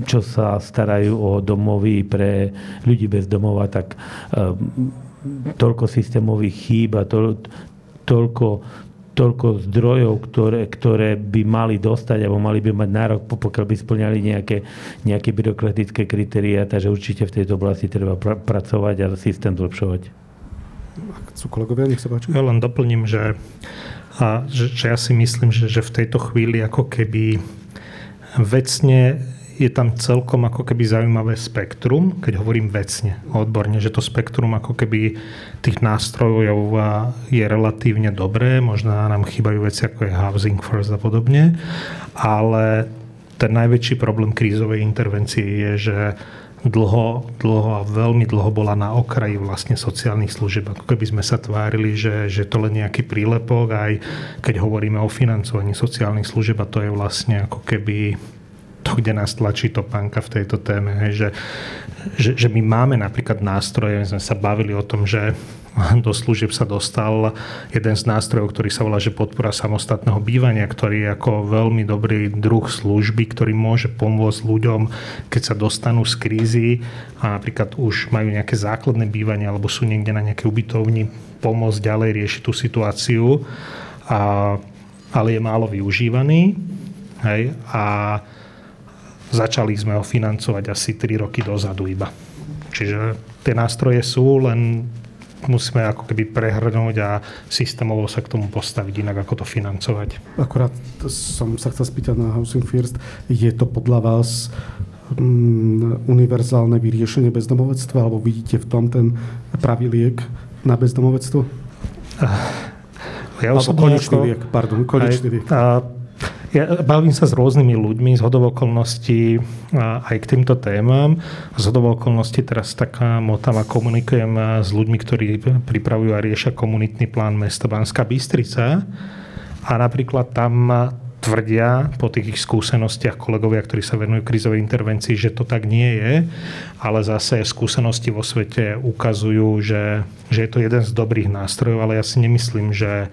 čo sa starajú o domovy pre ľudí bez domova, tak e, toľko systémových chýb a to, toľko, toľko zdrojov, ktoré, ktoré by mali dostať alebo mali by mať nárok, pokiaľ by splňali nejaké, nejaké byrokratické kritéria, takže určite v tejto oblasti treba pr- pracovať a systém zlepšovať. Chcú kolegovia, nech sa páči. Ja len doplním, že, a, že, že ja si myslím, že, že v tejto chvíli ako keby vecne je tam celkom ako keby zaujímavé spektrum, keď hovorím vecne, odborne, že to spektrum ako keby tých nástrojov je relatívne dobré, možno nám chýbajú veci ako je housing first a podobne, ale ten najväčší problém krízovej intervencie je, že dlho, dlho a veľmi dlho bola na okraji vlastne sociálnych služieb. Ako keby sme sa tvárili, že, že to len nejaký prílepok, aj keď hovoríme o financovaní sociálnych služieb a to je vlastne ako keby to, kde nás tlačí to pánka v tejto téme, hej, že, že, že my máme napríklad nástroje, my sme sa bavili o tom, že do služieb sa dostal jeden z nástrojov, ktorý sa volá, že podpora samostatného bývania, ktorý je ako veľmi dobrý druh služby, ktorý môže pomôcť ľuďom, keď sa dostanú z krízy a napríklad už majú nejaké základné bývanie alebo sú niekde na nejaké ubytovni, pomôcť ďalej riešiť tú situáciu. A, ale je málo využívaný. Hej, a Začali sme ho financovať asi 3 roky dozadu iba. Čiže tie nástroje sú, len musíme ako keby prehrnúť a systémovo sa k tomu postaviť inak, ako to financovať. Akurát som sa chcel spýtať na Housing First. Je to podľa vás mm, univerzálne vyriešenie bezdomovectva, alebo vidíte v tom ten pravý liek na bezdomovectvo? Ja alebo konečný ako, liek, pardon, konečný liek. A, ja bavím sa s rôznymi ľuďmi z hodovokolností aj k týmto témam. Z hodovokolností teraz taká motava komunikujem s ľuďmi, ktorí pripravujú a riešia komunitný plán mesta Banská Bystrica. A napríklad tam tvrdia po tých ich skúsenostiach kolegovia, ktorí sa venujú krizovej intervencii, že to tak nie je, ale zase skúsenosti vo svete ukazujú, že, že je to jeden z dobrých nástrojov, ale ja si nemyslím, že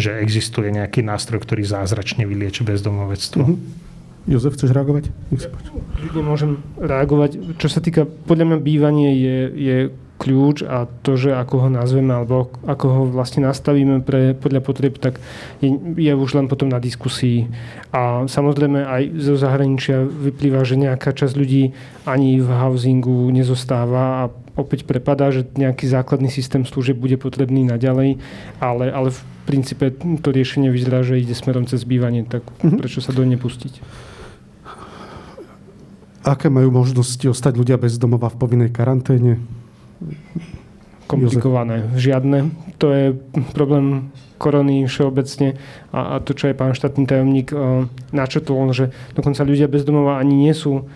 že existuje nejaký nástroj, ktorý zázračne vylieči bezdomovectvo. Mm-hmm. Jozef, chceš reagovať? Nech sa páči. môžem reagovať. Čo sa týka, podľa mňa bývanie je, je kľúč a to, že ako ho nazveme alebo ako ho vlastne nastavíme pre, podľa potreb, tak je, je už len potom na diskusii. A samozrejme aj zo zahraničia vyplýva, že nejaká časť ľudí ani v housingu nezostáva a opäť prepadá, že nejaký základný systém služieb bude potrebný naďalej, ale, ale v princípe to riešenie vyzerá, že ide smerom cez bývanie, tak mm-hmm. prečo sa do nepustiť? Aké majú možnosti ostať ľudia bez domova v povinnej karanténe? Komplikované. Žiadne. To je problém korony všeobecne a, a to, čo je pán štátny tajomník uh, načetol, že dokonca ľudia bez domova ani nie sú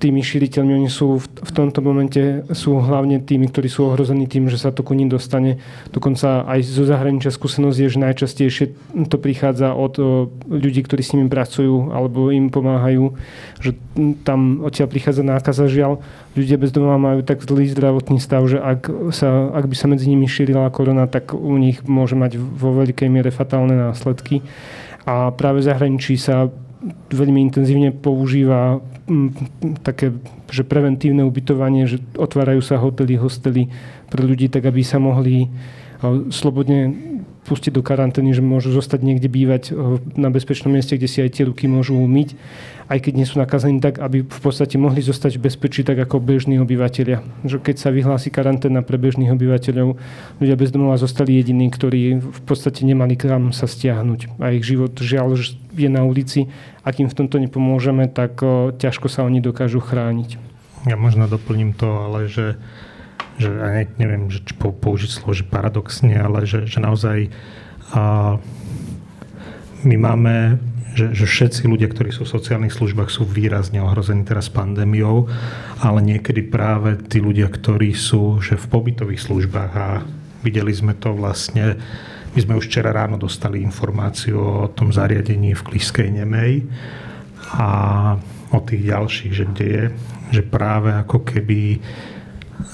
tými šíriteľmi. Oni sú v, v tomto momente sú hlavne tými, ktorí sú ohrození tým, že sa to ku ním dostane. Dokonca aj zo zahraničia skúsenosť je, že najčastejšie to prichádza od o, ľudí, ktorí s nimi pracujú alebo im pomáhajú, že tam odtiaľ prichádza nákaza. Žiaľ, ľudia bez domova majú tak zlý zdravotný stav, že ak, sa, ak by sa medzi nimi šírila korona, tak u nich môže mať vo veľkej miere fatálne následky. A práve v zahraničí sa veľmi intenzívne používa také že preventívne ubytovanie, že otvárajú sa hotely, hostely pre ľudí, tak aby sa mohli slobodne pustiť do karantény, že môžu zostať niekde bývať na bezpečnom mieste, kde si aj tie ruky môžu umyť aj keď nie sú nakazení tak, aby v podstate mohli zostať v bezpečí tak ako bežní obyvateľia. Že keď sa vyhlási karanténa pre bežných obyvateľov, ľudia bez domova zostali jediní, ktorí v podstate nemali kam sa stiahnuť. A ich život žiaľ je na ulici. Ak im v tomto nepomôžeme, tak ťažko sa oni dokážu chrániť. Ja možno doplním to, ale že že ne, neviem, že použiť slovo, že paradoxne, ale že, že naozaj a, my máme, že, že všetci ľudia, ktorí sú v sociálnych službách, sú výrazne ohrození teraz pandémiou, ale niekedy práve tí ľudia, ktorí sú že v pobytových službách a videli sme to vlastne, my sme už včera ráno dostali informáciu o tom zariadení v Kliskej Nemej a o tých ďalších, že kde je, že práve ako keby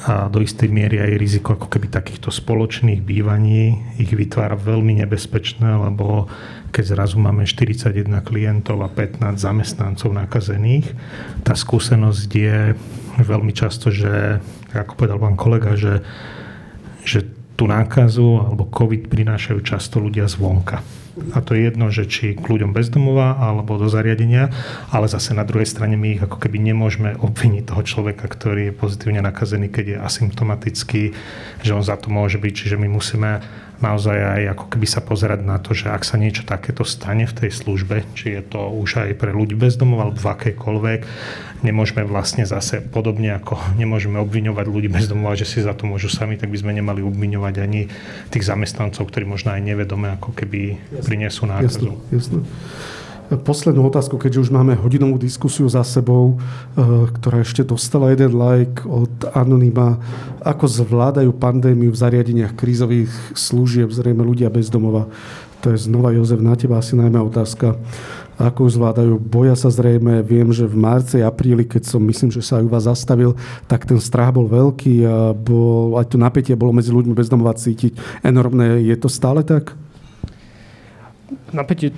a do istej miery aj riziko ako keby takýchto spoločných bývaní ich vytvára veľmi nebezpečné, lebo keď zrazu máme 41 klientov a 15 zamestnancov nakazených, tá skúsenosť je veľmi často, že, ako povedal pán kolega, že, že tú nákazu alebo COVID prinášajú často ľudia zvonka a to je jedno, že či k ľuďom bezdomová alebo do zariadenia, ale zase na druhej strane my ich ako keby nemôžeme obviniť toho človeka, ktorý je pozitívne nakazený, keď je asymptomatický, že on za to môže byť. Čiže my musíme naozaj aj ako keby sa pozerať na to, že ak sa niečo takéto stane v tej službe, či je to už aj pre ľudí bezdomov alebo v akejkoľvek, nemôžeme vlastne zase podobne ako nemôžeme obviňovať ľudí bezdomov, že si za to môžu sami, tak by sme nemali obviňovať ani tých zamestnancov, ktorí možno aj nevedome ako keby prinesú nákazu. Jasne, jasne. Poslednú otázku, keďže už máme hodinovú diskusiu za sebou, eh, ktorá ešte dostala jeden like od Anonyma. Ako zvládajú pandémiu v zariadeniach krízových služieb, zrejme ľudia bez domova? To je znova, Jozef, na teba asi najmä otázka. Ako ju zvládajú? Boja sa zrejme. Viem, že v marci, apríli, keď som, myslím, že sa aj u vás zastavil, tak ten strach bol veľký a bol, aj to napätie bolo medzi ľuďmi bezdomova cítiť enormné. Je to stále tak? Napätie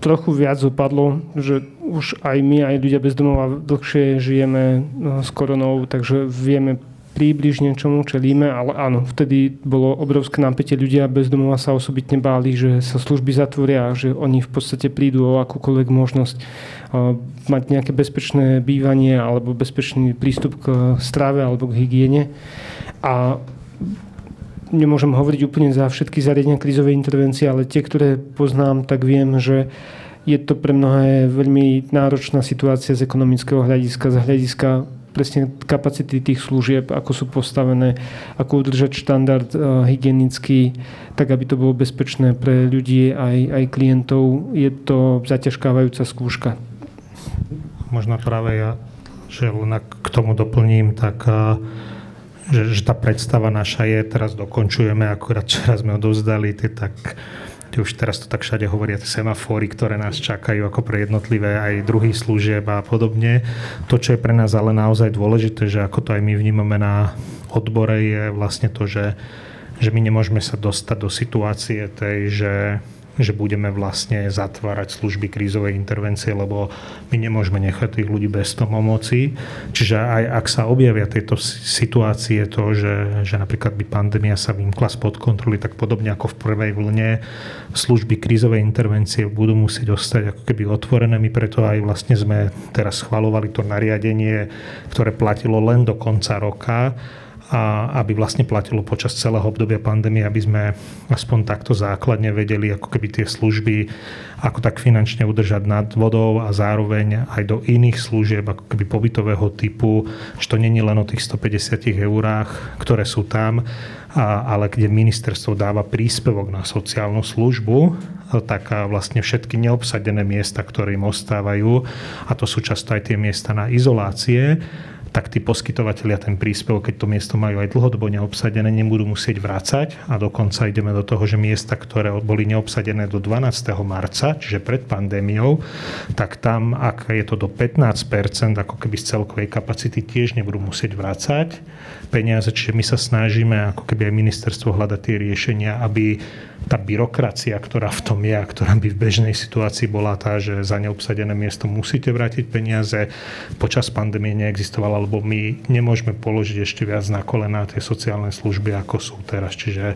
trochu viac opadlo, že už aj my, aj ľudia bez domova dlhšie žijeme no, s koronou, takže vieme približne čomu čelíme, ale áno, vtedy bolo obrovské napätie. Ľudia bez domova sa osobitne báli, že sa služby zatvoria, že oni v podstate prídu o akúkoľvek možnosť mať nejaké bezpečné bývanie alebo bezpečný prístup k strave alebo k hygiene. A nemôžem hovoriť úplne za všetky zariadenia krízovej intervencie, ale tie, ktoré poznám, tak viem, že je to pre mnohé veľmi náročná situácia z ekonomického hľadiska, z hľadiska presne kapacity tých služieb, ako sú postavené, ako udržať štandard uh, hygienický, tak aby to bolo bezpečné pre ľudí aj, aj klientov. Je to zaťažkávajúca skúška. Možno práve ja, že k tomu doplním, tak uh, že, že tá predstava naša je, teraz dokončujeme, akurát včera sme odovzdali tie tak už teraz to tak všade hovoria, tie semafóry, ktoré nás čakajú ako pre jednotlivé aj druhý služieb a podobne. To, čo je pre nás ale naozaj dôležité, že ako to aj my vnímame na odbore, je vlastne to, že, že my nemôžeme sa dostať do situácie tej, že že budeme vlastne zatvárať služby krízovej intervencie, lebo my nemôžeme nechať tých ľudí bez pomoci. Čiže aj ak sa objavia tieto situácie, to, že, že napríklad by pandémia sa vymkla spod kontroly, tak podobne ako v prvej vlne služby krízovej intervencie budú musieť ostať ako keby otvorené. My preto aj vlastne sme teraz schvalovali to nariadenie, ktoré platilo len do konca roka, a aby vlastne platilo počas celého obdobia pandémie, aby sme aspoň takto základne vedeli, ako keby tie služby ako tak finančne udržať nad vodou a zároveň aj do iných služieb, ako keby pobytového typu, že to není len o tých 150 eurách, ktoré sú tam, ale kde ministerstvo dáva príspevok na sociálnu službu, tak vlastne všetky neobsadené miesta, ktoré im ostávajú, a to sú často aj tie miesta na izolácie, tak tí poskytovateľia ten príspevok, keď to miesto majú aj dlhodobo neobsadené, nebudú musieť vrácať a dokonca ideme do toho, že miesta, ktoré boli neobsadené do 12. marca, čiže pred pandémiou, tak tam, ak je to do 15%, ako keby z celkovej kapacity, tiež nebudú musieť vrácať peniaze, čiže my sa snažíme ako keby aj ministerstvo hľadať tie riešenia, aby tá byrokracia, ktorá v tom je a ktorá by v bežnej situácii bola tá, že za neobsadené miesto musíte vrátiť peniaze, počas pandémie neexistovala, lebo my nemôžeme položiť ešte viac na kolená tie sociálne služby, ako sú teraz. Čiže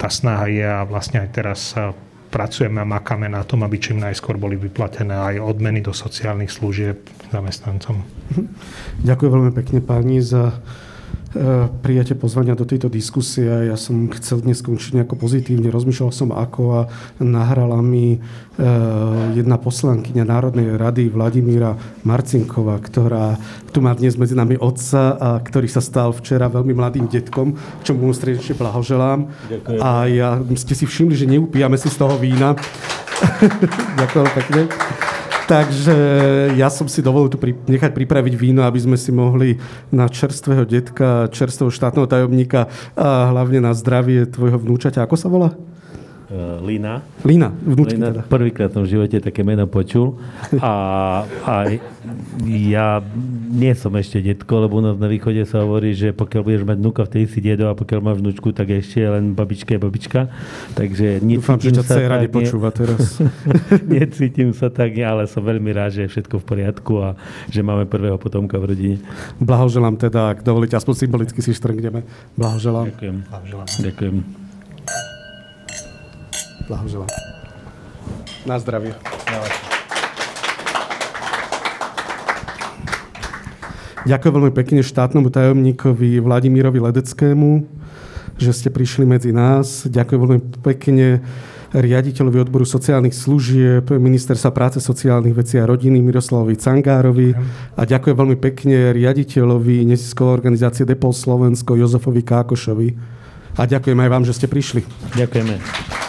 tá snaha je a vlastne aj teraz sa pracujeme a makáme na tom, aby čím najskôr boli vyplatené aj odmeny do sociálnych služieb zamestnancom. Ďakujem veľmi pekne páni za prijatie pozvania do tejto diskusie. Ja som chcel dnes skončiť nejako pozitívne, rozmýšľal som ako a nahrala mi jedna poslankyňa Národnej rady Vladimíra Marcinková, ktorá tu má dnes medzi nami otca, a ktorý sa stal včera veľmi mladým detkom, čo mu stredečne blahoželám. Ďakujem. A ja, ste si všimli, že neupíjame si z toho vína. Ďakujem pekne. Takže ja som si dovolil tu pri, nechať pripraviť víno, aby sme si mohli na čerstvého detka, čerstvého štátneho tajomníka a hlavne na zdravie tvojho vnúčaťa. Ako sa volá? Uh, Lina. Lina, vnúčky Lina, teda. Prvýkrát som v živote také meno počul. A, a ja nie som ešte detko, lebo u nás na východe sa hovorí, že pokiaľ budeš mať vnúka, vtedy si dedo a pokiaľ máš vnúčku, tak ešte len babička je babička. Takže Dúfam, že ťa dcera nepočúva teraz. necítim sa tak, ale som veľmi rád, že je všetko v poriadku a že máme prvého potomka v rodine. Blahoželám teda, ak dovolíte, aspoň symbolicky si štrngneme. Blahoželám. Ďakujem. Blahoželám. Ďakujem. Blahoželám. Na zdravie. Ďakujem veľmi pekne štátnemu tajomníkovi Vladimírovi Ledeckému, že ste prišli medzi nás. Ďakujem veľmi pekne riaditeľovi odboru sociálnych služieb Ministerstva práce, sociálnych vecí a rodiny Miroslavovi Cangárovi a ďakujem veľmi pekne riaditeľovi neziskovej organizácie Depol Slovensko Jozefovi Kákošovi. A ďakujem aj vám, že ste prišli. Ďakujeme.